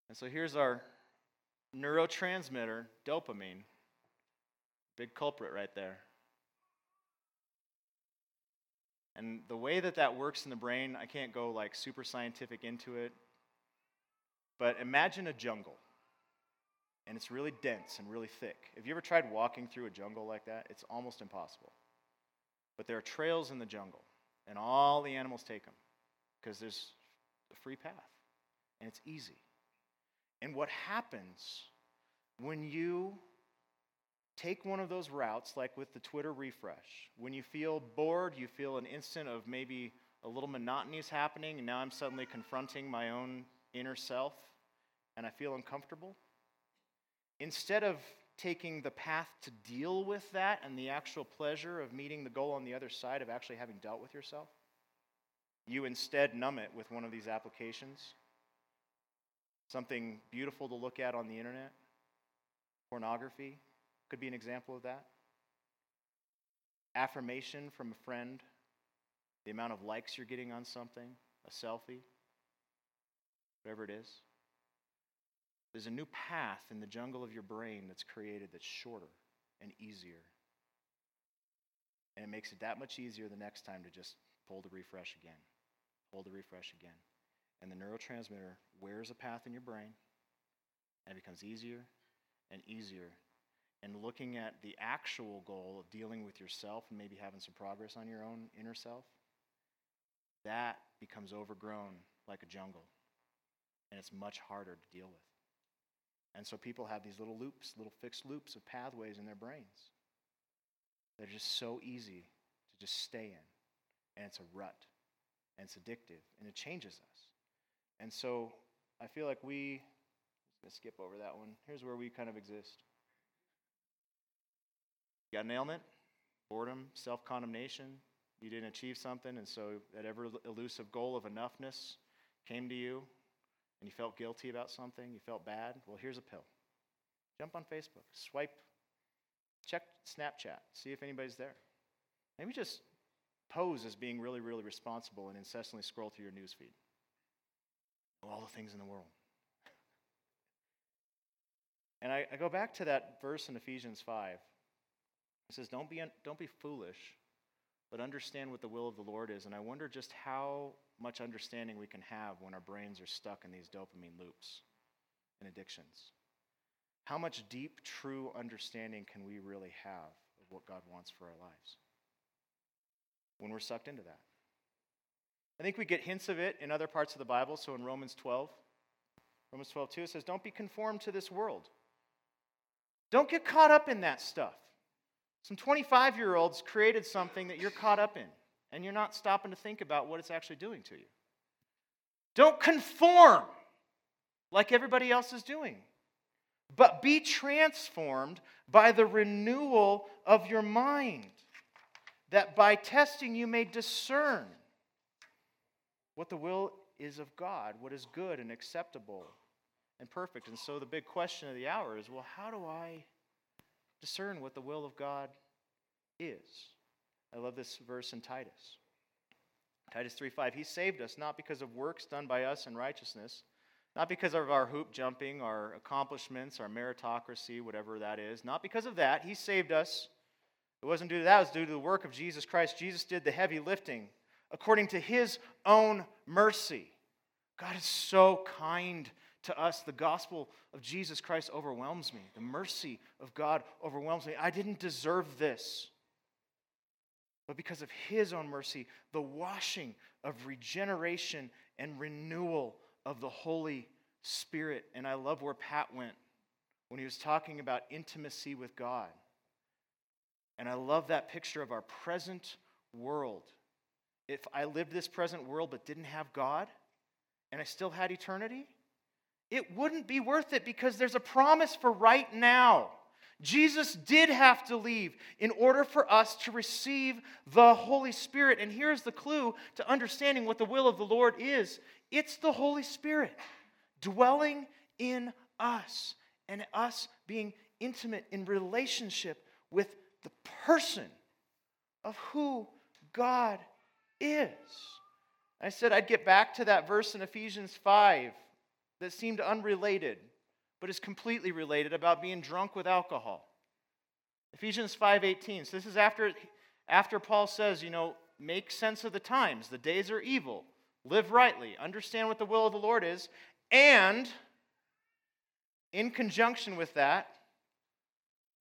And so here's our neurotransmitter, dopamine. Big culprit right there. And the way that that works in the brain, I can't go like super scientific into it. But imagine a jungle. And it's really dense and really thick. Have you ever tried walking through a jungle like that? It's almost impossible. But there are trails in the jungle, and all the animals take them because there's a free path, and it's easy. And what happens when you take one of those routes, like with the Twitter refresh, when you feel bored, you feel an instant of maybe a little monotony is happening, and now I'm suddenly confronting my own inner self, and I feel uncomfortable. Instead of taking the path to deal with that and the actual pleasure of meeting the goal on the other side of actually having dealt with yourself, you instead numb it with one of these applications something beautiful to look at on the internet. Pornography could be an example of that. Affirmation from a friend, the amount of likes you're getting on something, a selfie, whatever it is. There's a new path in the jungle of your brain that's created that's shorter and easier. And it makes it that much easier the next time to just pull the refresh again, pull the refresh again. And the neurotransmitter wears a path in your brain and it becomes easier and easier. And looking at the actual goal of dealing with yourself and maybe having some progress on your own inner self, that becomes overgrown like a jungle. And it's much harder to deal with. And so people have these little loops, little fixed loops of pathways in their brains that are just so easy to just stay in. And it's a rut. And it's addictive. And it changes us. And so I feel like we, I'm just going to skip over that one. Here's where we kind of exist. You got an ailment, boredom, self condemnation. You didn't achieve something, and so that ever elusive goal of enoughness came to you, and you felt guilty about something, you felt bad. Well, here's a pill. Jump on Facebook, swipe, check Snapchat, see if anybody's there. Maybe just pose as being really, really responsible and incessantly scroll through your newsfeed. All the things in the world. And I, I, go back to that verse in Ephesians 5. It says, don't be, don't be foolish, but understand what the will of the Lord is. And I wonder just how much understanding we can have when our brains are stuck in these dopamine loops and addictions. How much deep, true understanding can we really have of what God wants for our lives when we're sucked into that? I think we get hints of it in other parts of the Bible. So in Romans 12, Romans 12, 2, it says, Don't be conformed to this world. Don't get caught up in that stuff. Some 25 year olds created something that you're caught up in, and you're not stopping to think about what it's actually doing to you. Don't conform like everybody else is doing, but be transformed by the renewal of your mind, that by testing you may discern what the will is of God, what is good and acceptable and perfect. And so the big question of the hour is well, how do I discern what the will of God is. I love this verse in Titus. Titus 3:5 He saved us not because of works done by us in righteousness, not because of our hoop jumping, our accomplishments, our meritocracy, whatever that is, not because of that. He saved us. It wasn't due to that, it was due to the work of Jesus Christ. Jesus did the heavy lifting according to his own mercy. God is so kind to us, the gospel of Jesus Christ overwhelms me. The mercy of God overwhelms me. I didn't deserve this. But because of His own mercy, the washing of regeneration and renewal of the Holy Spirit. And I love where Pat went when he was talking about intimacy with God. And I love that picture of our present world. If I lived this present world but didn't have God and I still had eternity, it wouldn't be worth it because there's a promise for right now. Jesus did have to leave in order for us to receive the Holy Spirit. And here's the clue to understanding what the will of the Lord is it's the Holy Spirit dwelling in us and us being intimate in relationship with the person of who God is. I said I'd get back to that verse in Ephesians 5 that seemed unrelated, but is completely related about being drunk with alcohol. Ephesians 5:18. So this is after after Paul says, you know, make sense of the times. The days are evil. Live rightly. Understand what the will of the Lord is, and in conjunction with that,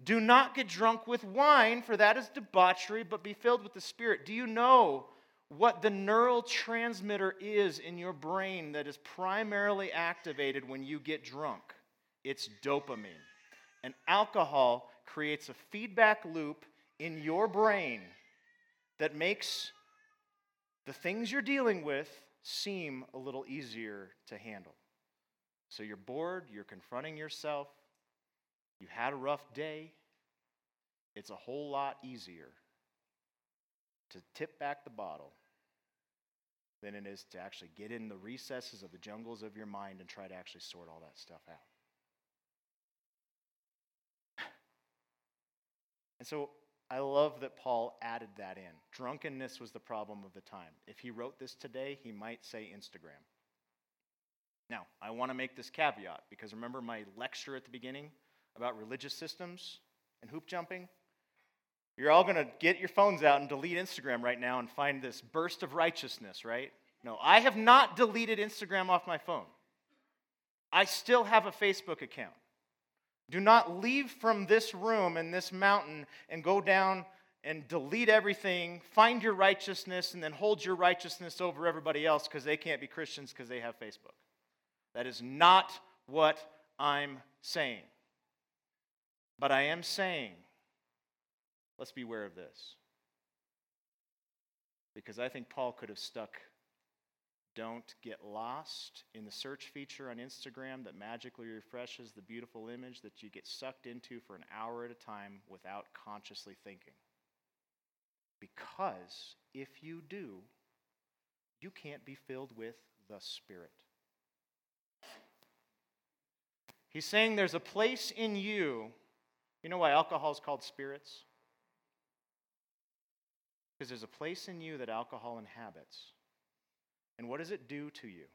do not get drunk with wine, for that is debauchery, but be filled with the Spirit. Do you know what the neural transmitter is in your brain that is primarily activated when you get drunk. It's dopamine. And alcohol creates a feedback loop in your brain that makes the things you're dealing with seem a little easier to handle. So you're bored, you're confronting yourself, you had a rough day. It's a whole lot easier to tip back the bottle than it is to actually get in the recesses of the jungles of your mind and try to actually sort all that stuff out. And so I love that Paul added that in. Drunkenness was the problem of the time. If he wrote this today, he might say Instagram. Now, I want to make this caveat because remember my lecture at the beginning about religious systems and hoop jumping? You're all going to get your phones out and delete Instagram right now and find this burst of righteousness, right? No, I have not deleted Instagram off my phone. I still have a Facebook account. Do not leave from this room and this mountain and go down and delete everything, find your righteousness, and then hold your righteousness over everybody else because they can't be Christians because they have Facebook. That is not what I'm saying. But I am saying Let's beware of this. Because I think Paul could have stuck don't get lost in the search feature on Instagram that magically refreshes the beautiful image that you get sucked into for an hour at a time without consciously thinking. Because if you do, you can't be filled with the Spirit. He's saying there's a place in you. You know why alcohol is called spirits? Because there's a place in you that alcohol inhabits. And what does it do to you?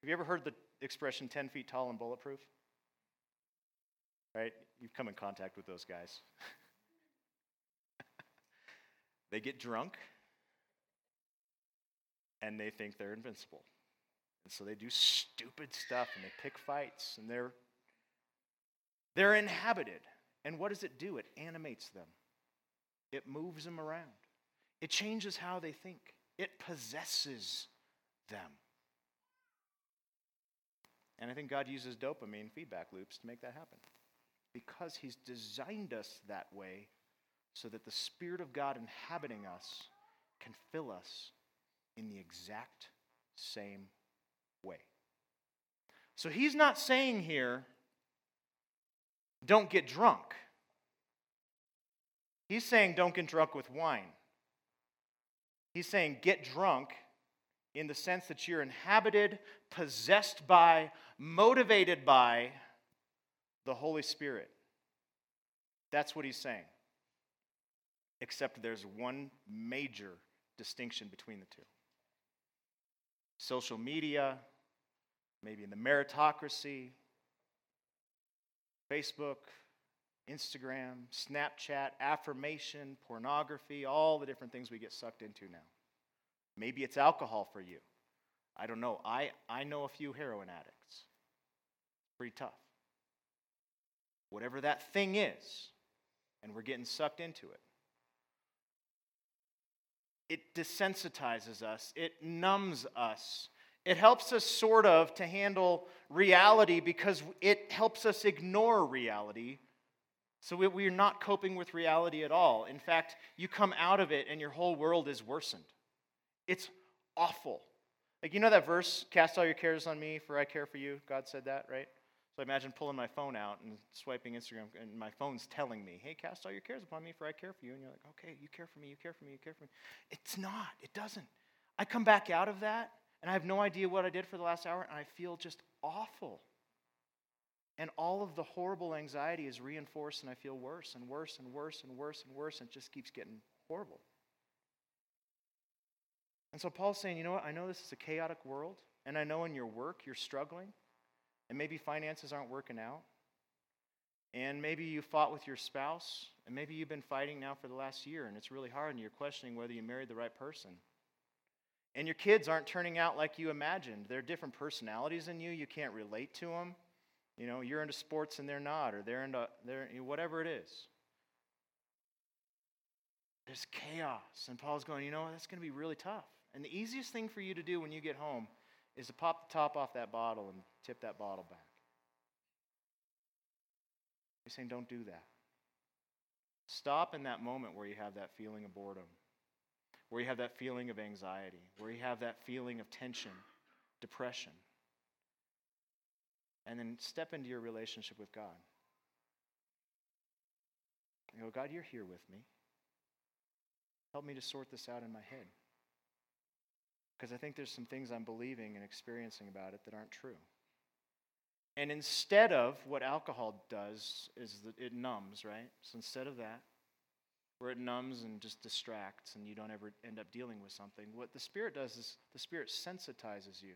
Have you ever heard the expression 10 feet tall and bulletproof? Right? You've come in contact with those guys. they get drunk and they think they're invincible. And so they do stupid stuff and they pick fights and they're they're inhabited. And what does it do? It animates them. It moves them around. It changes how they think, it possesses them. And I think God uses dopamine feedback loops to make that happen because He's designed us that way so that the Spirit of God inhabiting us can fill us in the exact same way. So He's not saying here, don't get drunk. He's saying, don't get drunk with wine. He's saying, get drunk in the sense that you're inhabited, possessed by, motivated by the Holy Spirit. That's what he's saying. Except there's one major distinction between the two. Social media, maybe in the meritocracy, Facebook, Instagram, Snapchat, affirmation, pornography, all the different things we get sucked into now. Maybe it's alcohol for you. I don't know. I, I know a few heroin addicts. Pretty tough. Whatever that thing is, and we're getting sucked into it. It desensitizes us, it numbs us. It helps us sort of to handle reality because it helps us ignore reality so we, are not coping with reality at all. In fact, you come out of it and your whole world is worsened. It's awful. Like, you know that verse, cast all your cares on me, for I care for you? God said that, right? So I imagine pulling my phone out and swiping Instagram, and my phone's telling me, hey, cast all your cares upon me, for I care for you. And you're like, okay, you care for me, you care for me, you care for me. It's not, it doesn't. I come back out of that, and I have no idea what I did for the last hour, and I feel just awful. And all of the horrible anxiety is reinforced, and I feel worse and worse and worse and worse and worse, and it just keeps getting horrible. And so Paul's saying, you know what? I know this is a chaotic world, and I know in your work you're struggling, and maybe finances aren't working out, and maybe you fought with your spouse, and maybe you've been fighting now for the last year, and it's really hard, and you're questioning whether you married the right person. And your kids aren't turning out like you imagined. They're different personalities than you. You can't relate to them. You know, you're into sports and they're not, or they're into they're, whatever it is. There's chaos. And Paul's going, you know, that's going to be really tough. And the easiest thing for you to do when you get home is to pop the top off that bottle and tip that bottle back. He's saying, don't do that. Stop in that moment where you have that feeling of boredom, where you have that feeling of anxiety, where you have that feeling of tension, depression and then step into your relationship with God. You go, God, you're here with me. Help me to sort this out in my head. Because I think there's some things I'm believing and experiencing about it that aren't true. And instead of what alcohol does, is that it numbs, right? So instead of that, where it numbs and just distracts and you don't ever end up dealing with something, what the Spirit does is the Spirit sensitizes you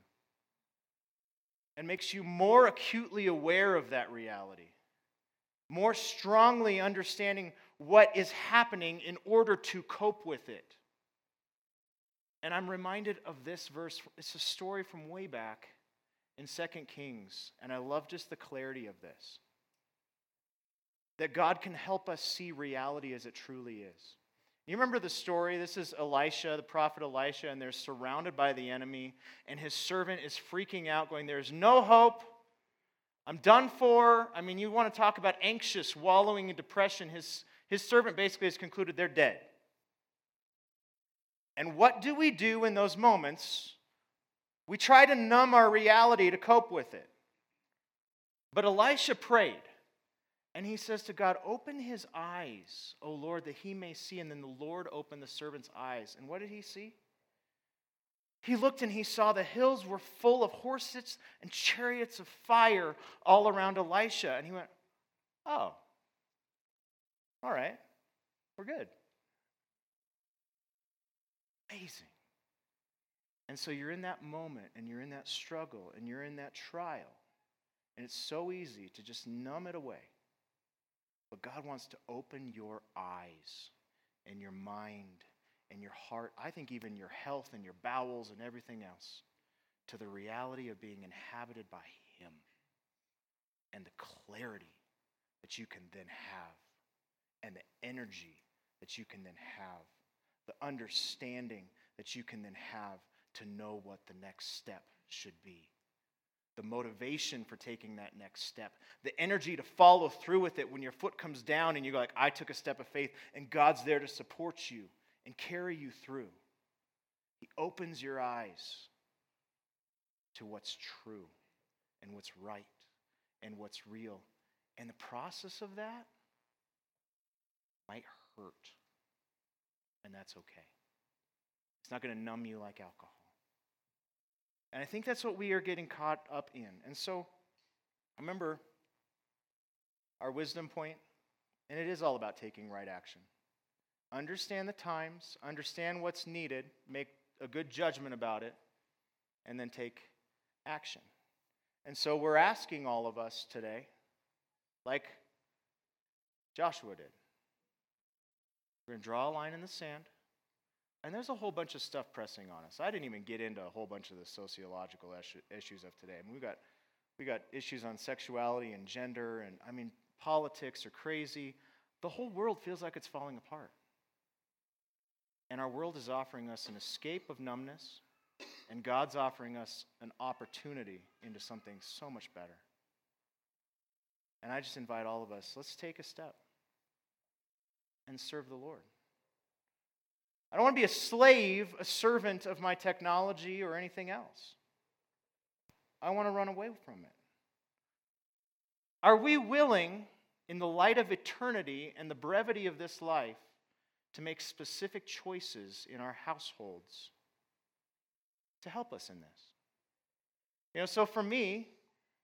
and makes you more acutely aware of that reality, more strongly understanding what is happening in order to cope with it. And I'm reminded of this verse. It's a story from way back in Second Kings, and I love just the clarity of this. That God can help us see reality as it truly is. You remember the story? This is Elisha, the prophet Elisha, and they're surrounded by the enemy, and his servant is freaking out, going, There's no hope. I'm done for. I mean, you want to talk about anxious, wallowing in depression. His, his servant basically has concluded they're dead. And what do we do in those moments? We try to numb our reality to cope with it. But Elisha prayed. And he says to God, Open his eyes, O Lord, that he may see. And then the Lord opened the servant's eyes. And what did he see? He looked and he saw the hills were full of horses and chariots of fire all around Elisha. And he went, Oh, all right, we're good. Amazing. And so you're in that moment and you're in that struggle and you're in that trial. And it's so easy to just numb it away. But God wants to open your eyes and your mind and your heart, I think even your health and your bowels and everything else, to the reality of being inhabited by Him and the clarity that you can then have and the energy that you can then have, the understanding that you can then have to know what the next step should be the motivation for taking that next step, the energy to follow through with it when your foot comes down and you go like, I took a step of faith, and God's there to support you and carry you through. He opens your eyes to what's true and what's right and what's real. And the process of that might hurt. And that's okay. It's not going to numb you like alcohol. And I think that's what we are getting caught up in. And so, remember our wisdom point, and it is all about taking right action. Understand the times, understand what's needed, make a good judgment about it, and then take action. And so, we're asking all of us today, like Joshua did, we're going to draw a line in the sand. And there's a whole bunch of stuff pressing on us. I didn't even get into a whole bunch of the sociological issues of today. I mean, we got we got issues on sexuality and gender, and I mean, politics are crazy. The whole world feels like it's falling apart. And our world is offering us an escape of numbness, and God's offering us an opportunity into something so much better. And I just invite all of us let's take a step and serve the Lord. I don't want to be a slave, a servant of my technology or anything else. I want to run away from it. Are we willing, in the light of eternity and the brevity of this life, to make specific choices in our households to help us in this? You know, so for me,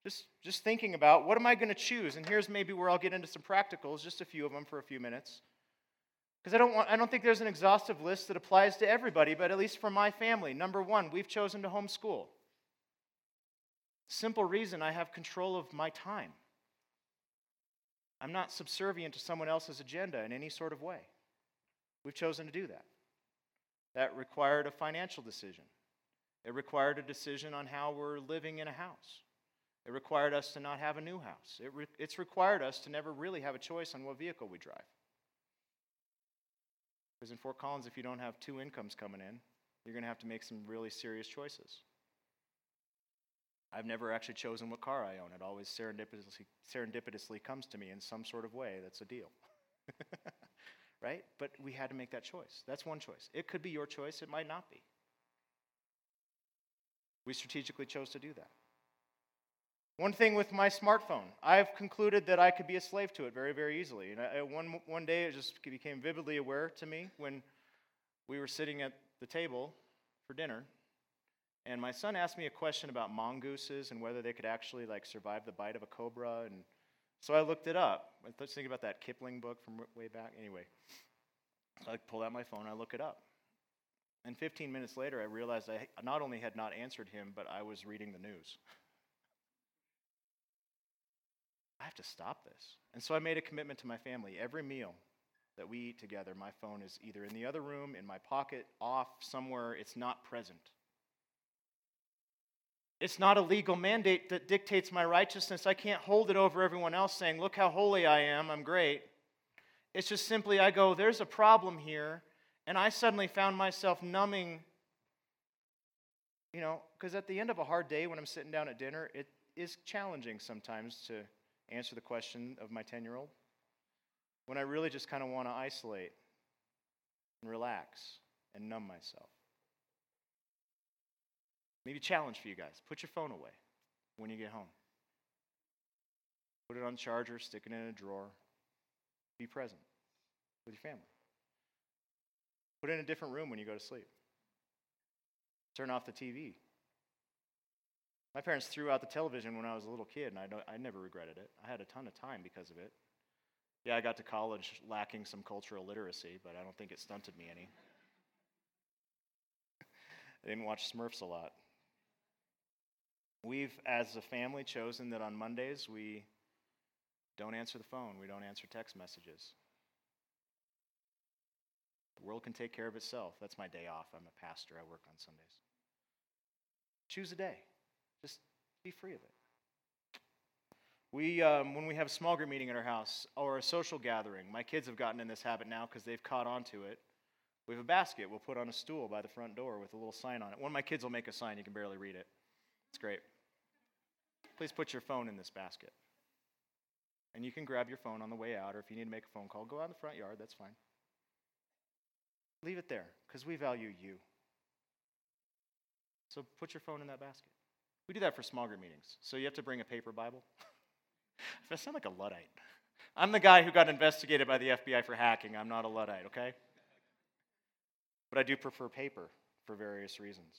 just, just thinking about what am I going to choose? And here's maybe where I'll get into some practicals, just a few of them for a few minutes. Because I don't, want, I don't think there's an exhaustive list that applies to everybody, but at least for my family. Number one, we've chosen to homeschool. Simple reason I have control of my time. I'm not subservient to someone else's agenda in any sort of way. We've chosen to do that. That required a financial decision. It required a decision on how we're living in a house. It required us to not have a new house. It re- it's required us to never really have a choice on what vehicle we drive. Because in Fort Collins, if you don't have two incomes coming in, you're going to have to make some really serious choices. I've never actually chosen what car I own. It always serendipitously, serendipitously comes to me in some sort of way that's a deal. right? But we had to make that choice. That's one choice. It could be your choice, it might not be. We strategically chose to do that. One thing with my smartphone, I've concluded that I could be a slave to it very, very easily. And I, one, one day it just became vividly aware to me when we were sitting at the table for dinner. And my son asked me a question about mongooses and whether they could actually like survive the bite of a cobra. And so I looked it up. I was thinking about that Kipling book from way back. Anyway, I pulled out my phone, I look it up. And 15 minutes later, I realized I not only had not answered him, but I was reading the news. I have to stop this. And so I made a commitment to my family every meal. that we eat together, my phone is either in the other room, in my pocket, off, somewhere. It's not present. It's not a legal mandate that dictates my righteousness. I can't hold it over everyone else saying, Look how holy I am, I'm great. It's just simply, I go, There's a problem here. And I suddenly found myself numbing, you know, because at the end of a hard day when I'm sitting down at dinner, it is challenging sometimes to answer the question of my 10 year old. When I really just kind of want to isolate and relax and numb myself. Maybe challenge for you guys. Put your phone away when you get home. Put it on charger, stick it in a drawer. Be present with your family. Put it in a different room when you go to sleep. Turn off the TV. My parents threw out the television when I was a little kid, and I, I never regretted it. I had a ton of time because of it. Yeah, I got to college lacking some cultural literacy, but I don't think it stunted me any. I didn't watch Smurfs a lot. We've, as a family, chosen that on Mondays we don't answer the phone, we don't answer text messages. The world can take care of itself. That's my day off. I'm a pastor, I work on Sundays. Choose a day, just be free of it. We, um, when we have a small group meeting at our house or a social gathering, my kids have gotten in this habit now because they've caught on to it. We have a basket we'll put on a stool by the front door with a little sign on it. One of my kids will make a sign, you can barely read it. It's great. Please put your phone in this basket. And you can grab your phone on the way out, or if you need to make a phone call, go out in the front yard, that's fine. Leave it there, because we value you. So put your phone in that basket. We do that for small group meetings. So you have to bring a paper Bible. I sound like a Luddite. I'm the guy who got investigated by the FBI for hacking. I'm not a Luddite, okay? But I do prefer paper for various reasons.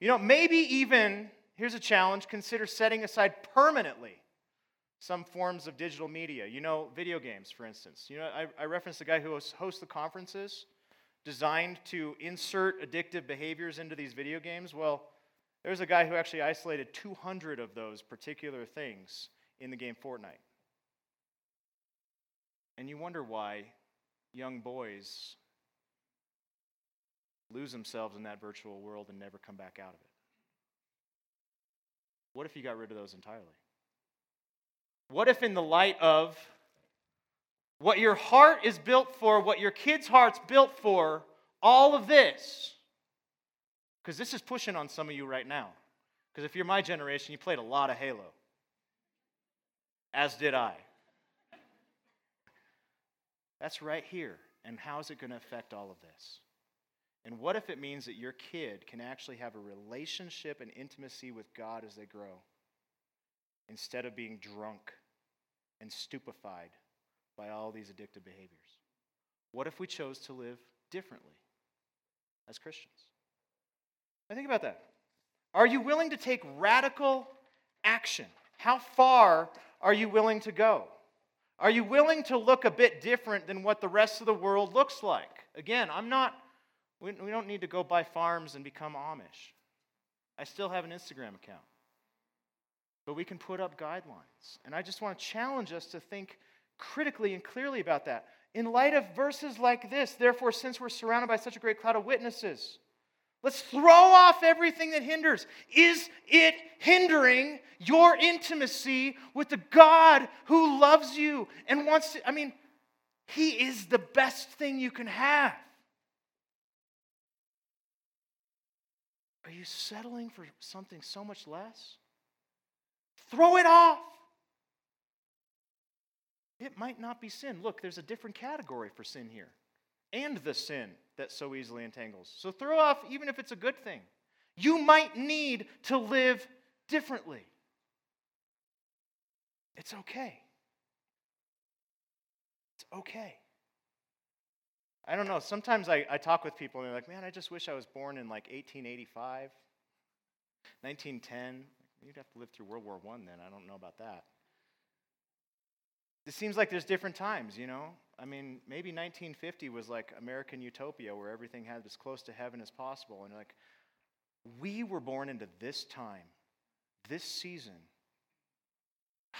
You know, maybe even, here's a challenge consider setting aside permanently some forms of digital media. You know, video games, for instance. You know, I, I referenced the guy who hosts the conferences designed to insert addictive behaviors into these video games. Well, there's a guy who actually isolated 200 of those particular things in the game Fortnite. And you wonder why young boys lose themselves in that virtual world and never come back out of it. What if you got rid of those entirely? What if, in the light of what your heart is built for, what your kids' heart's built for, all of this, because this is pushing on some of you right now. Because if you're my generation, you played a lot of Halo as did I. That's right here. And how is it going to affect all of this? And what if it means that your kid can actually have a relationship and intimacy with God as they grow instead of being drunk and stupefied by all these addictive behaviors? What if we chose to live differently as Christians? I think about that. Are you willing to take radical action? How far are you willing to go? Are you willing to look a bit different than what the rest of the world looks like? Again, I'm not, we, we don't need to go buy farms and become Amish. I still have an Instagram account. But we can put up guidelines. And I just want to challenge us to think critically and clearly about that. In light of verses like this, therefore, since we're surrounded by such a great cloud of witnesses, Let's throw off everything that hinders. Is it hindering your intimacy with the God who loves you and wants to? I mean, He is the best thing you can have. Are you settling for something so much less? Throw it off. It might not be sin. Look, there's a different category for sin here and the sin that so easily entangles. So throw off, even if it's a good thing. You might need to live differently. It's okay. It's okay. I don't know. Sometimes I, I talk with people and they're like, man, I just wish I was born in like 1885, 1910. You'd have to live through World War I then. I don't know about that. It seems like there's different times, you know? I mean, maybe 1950 was like American utopia where everything had as close to heaven as possible. And like, we were born into this time, this season.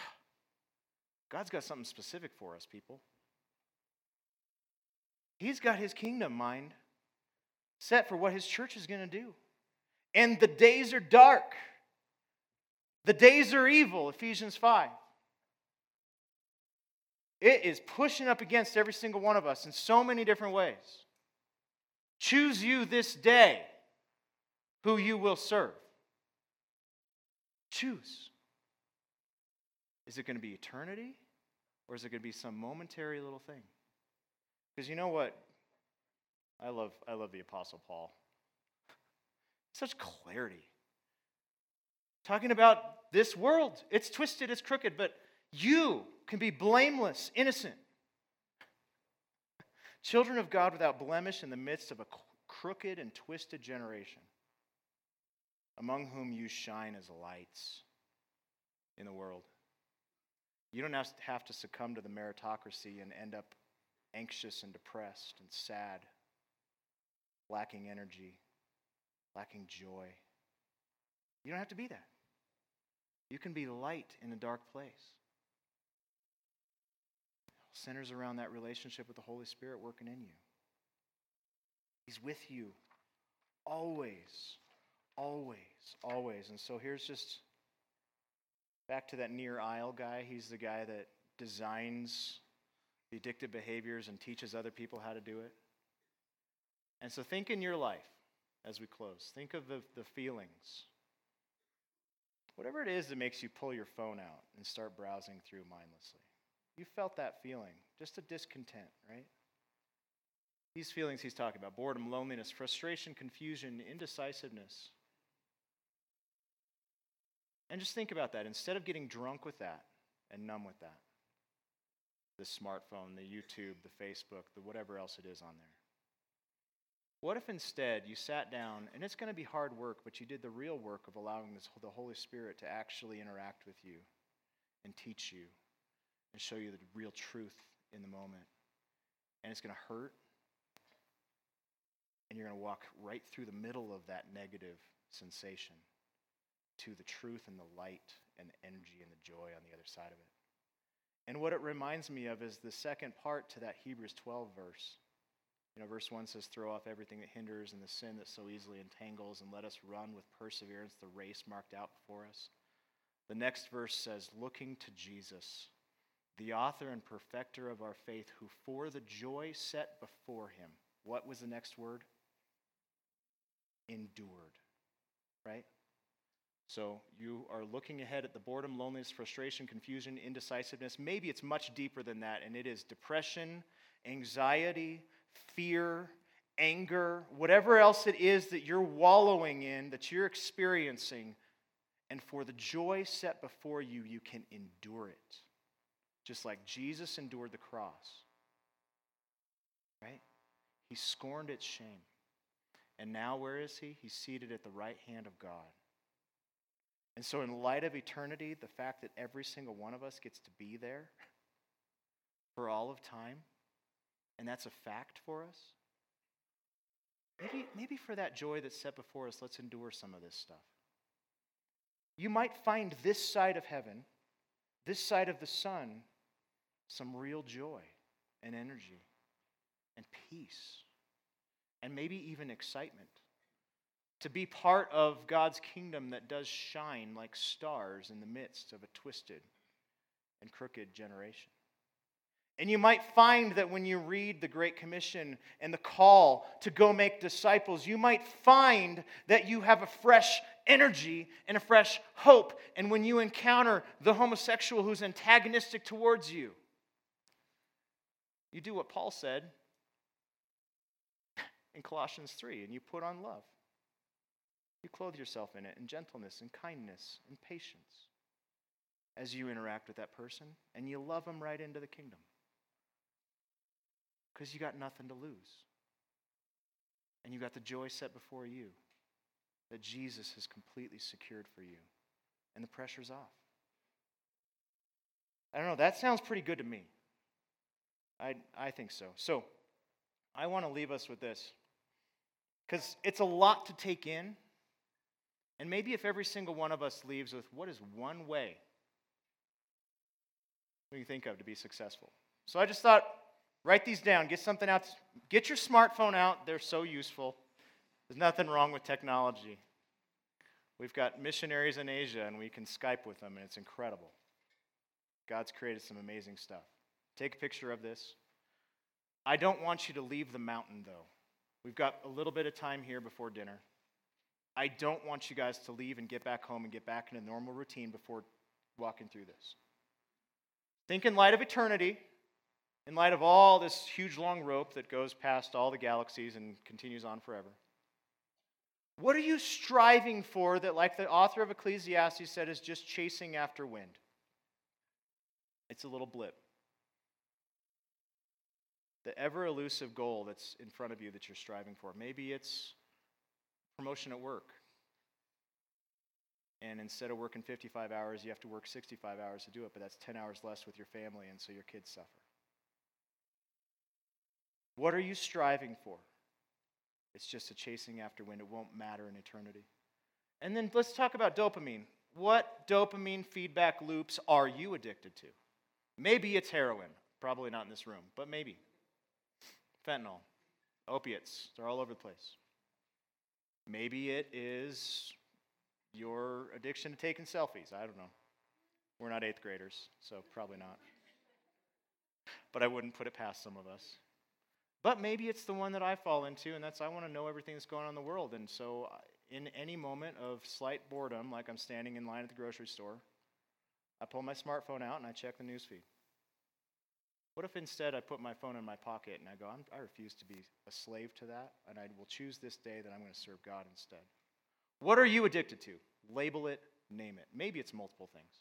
God's got something specific for us, people. He's got his kingdom mind set for what his church is going to do. And the days are dark. The days are evil, Ephesians 5. It is pushing up against every single one of us in so many different ways. Choose you this day who you will serve. Choose. Is it going to be eternity or is it going to be some momentary little thing? Because you know what? I love, I love the Apostle Paul. Such clarity. Talking about this world. It's twisted, it's crooked, but you can be blameless, innocent. Children of God without blemish in the midst of a crooked and twisted generation, among whom you shine as lights in the world. You don't have to succumb to the meritocracy and end up anxious and depressed and sad, lacking energy, lacking joy. You don't have to be that. You can be light in a dark place. Centers around that relationship with the Holy Spirit working in you. He's with you always, always, always. And so here's just back to that Nir Eyal guy. He's the guy that designs the addictive behaviors and teaches other people how to do it. And so think in your life as we close. Think of the, the feelings. Whatever it is that makes you pull your phone out and start browsing through mindlessly. You felt that feeling, just a discontent, right? These feelings he's talking about boredom, loneliness, frustration, confusion, indecisiveness. And just think about that. Instead of getting drunk with that and numb with that, the smartphone, the YouTube, the Facebook, the whatever else it is on there. What if instead you sat down, and it's going to be hard work, but you did the real work of allowing this, the Holy Spirit to actually interact with you and teach you and show you the real truth in the moment? And it's going to hurt, and you're going to walk right through the middle of that negative sensation to the truth and the light and the energy and the joy on the other side of it. And what it reminds me of is the second part to that Hebrews 12 verse. You know, verse 1 says, Throw off everything that hinders and the sin that so easily entangles, and let us run with perseverance the race marked out before us. The next verse says, Looking to Jesus, the author and perfecter of our faith, who for the joy set before him, what was the next word? Endured. Right? So you are looking ahead at the boredom, loneliness, frustration, confusion, indecisiveness. Maybe it's much deeper than that, and it is depression, anxiety, fear, anger, whatever else it is that you're wallowing in, that you're experiencing. And for the joy set before you, you can endure it. Just like Jesus endured the cross. Right? He scorned its shame. And now, where is he? He's seated at the right hand of God. And so, in light of eternity, the fact that every single one of us gets to be there for all of time, and that's a fact for us, maybe, maybe for that joy that's set before us, let's endure some of this stuff. You might find this side of heaven, this side of the sun, some real joy and energy and peace, and maybe even excitement to be part of God's kingdom that does shine like stars in the midst of a twisted and crooked generation. And you might find that when you read the Great Commission and the call to go make disciples, you might find that you have a fresh energy and a fresh hope. And when you encounter the homosexual who's antagonistic towards you, you do what Paul said in Colossians 3 and you put on love. You clothe yourself in it in gentleness and kindness and patience as you interact with that person, and you love them right into the kingdom because you got nothing to lose. And you got the joy set before you that Jesus has completely secured for you, and the pressure's off. I don't know, that sounds pretty good to me. I, I think so. So, I want to leave us with this because it's a lot to take in. And maybe if every single one of us leaves with what is one way we can think of to be successful. So I just thought Write these down. Get something out. Get your smartphone out. They're so useful. There's nothing wrong with technology. We've got missionaries in Asia, and we can Skype with them, and it's incredible. God's created some amazing stuff. Take a picture of this. I don't want you to leave the mountain, though. We've got a little bit of time here before dinner. I don't want you guys to leave and get back home and get back in a normal routine before walking through this. Think in light of eternity, in light of all this huge long rope that goes past all the galaxies and continues on forever. What are you striving for that, like the author of Ecclesiastes said, is just chasing after wind? It's a little blip the ever elusive goal that's in front of you that you're striving for. Maybe it's promotion at work. And instead of working 55 hours, you have to work 65 hours to do it, but that's 10 hours less with your family, and so your kids suffer. What are you striving for? It's just a chasing after wind. It won't matter in eternity. And then let's talk about dopamine. What dopamine feedback loops are you addicted to? Maybe it's heroin. Probably not in this room, but maybe fentanyl, opiates, they're all over the place. Maybe it is your addiction to taking selfies. I don't know. We're not eighth graders, so probably not. But I wouldn't put it past some of us. But maybe it's the one that I fall into, and that's I want to know everything that's going on in the world. And so, uh, in any moment of slight boredom, like I'm standing in line at the grocery store, I pull my smartphone out and I check the news feed. What if instead I put my phone in my pocket and I go, i refuse to be a slave to that, and I will choose this day that I'm going to serve God instead? What are you addicted to? Label it, name it. Maybe it's multiple things.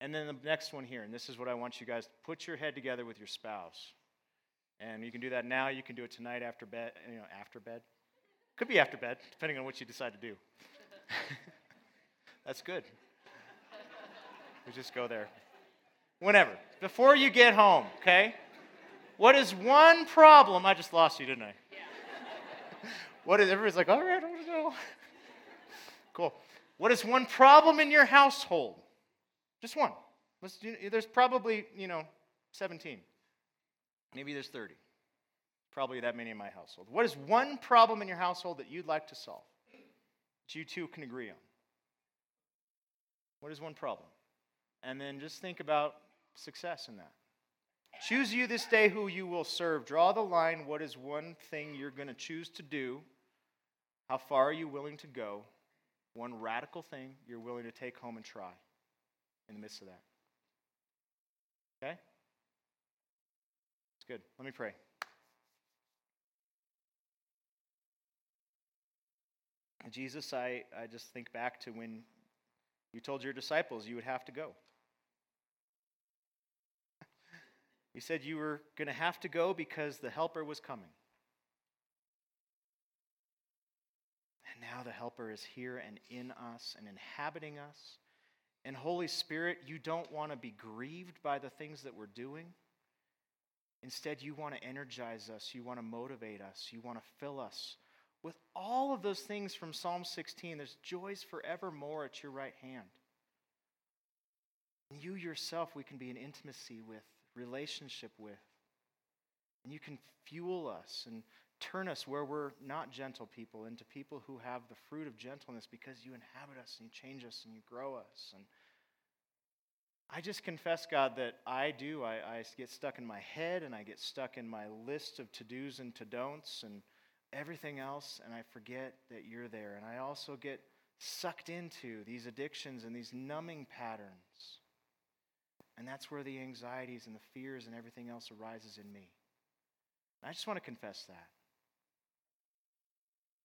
And then the next one here, and this is what I want you guys to put your head together with your spouse. And you can do that now, you can do it tonight after bed, you know, after bed. Could be after bed, depending on what you decide to do. That's good. We just go there whenever, before you get home, okay? What is one problem? I just lost you, didn't I? Yeah. what is, everybody's like, all right, I want to go. cool. What is one problem in your household? Just one. There's probably, you know, 17. Maybe there's 30. Probably that many in my household. What is one problem in your household that you'd like to solve? That you two can agree on? What is one problem? And then just think about success in that. Choose you this day who you will serve. Draw the line. What is one thing you're going to choose to do? How far are you willing to go? One radical thing you're willing to take home and try in the midst of that. Okay? It's good. Let me pray. Jesus, I, I just think back to when you told your disciples you would have to go. You said you were going to have to go because the Helper was coming. And now the Helper is here and in us and inhabiting us. And Holy Spirit, you don't want to be grieved by the things that we're doing. Instead, you want to energize us. You want to motivate us. You want to fill us with all of those things from Psalm 16. There's joys forevermore at your right hand. And you yourself, we can be in intimacy with relationship with. And you can fuel us and turn us where we're not gentle people into people who have the fruit of gentleness because you inhabit us and you change us and you grow us. And I just confess, God, that I do. I, I get stuck in my head and I get stuck in my list of to dos and to don'ts and everything else, and I forget that you're there. And I also get sucked into these addictions and these numbing patterns. And that's where the anxieties and the fears and everything else arises in me. I just want to confess that.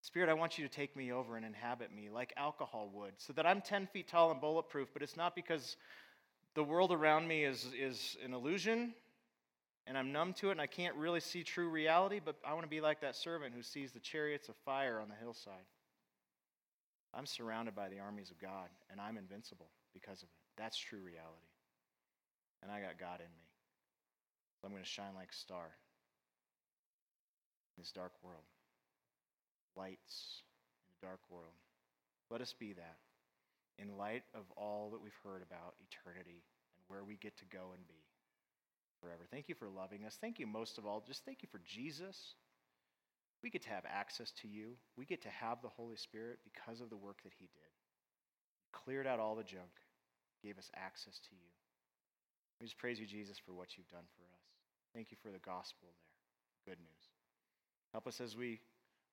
Spirit, I want you to take me over and inhabit me like alcohol would, so that I'm 10 feet tall and bulletproof, but it's not because the world around me is, is an illusion and I'm numb to it and I can't really see true reality, but I want to be like that servant who sees the chariots of fire on the hillside. I'm surrounded by the armies of God and I'm invincible because of it. That's true reality and I got God in me. So I'm going to shine like a star in this dark world. Lights in a dark world. Let us be that in light of all that we've heard about eternity and where we get to go and be. forever. Thank you for loving us. Thank you most of all, just thank you for Jesus. We get to have access to you. We get to have the Holy Spirit because of the work that he did. Cleared out all the junk, gave us access to you. We just praise you, Jesus, for what you've done for us. Thank you for the gospel there. Good news. Help us as we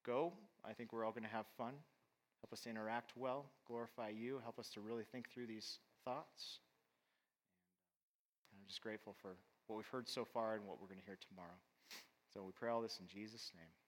go. I think we're all going to have fun. Help us interact well, glorify you. Help us to really think through these thoughts. And uh, I'm just grateful for what we've heard so far and what we're going to hear tomorrow. So we pray all this in Jesus' name.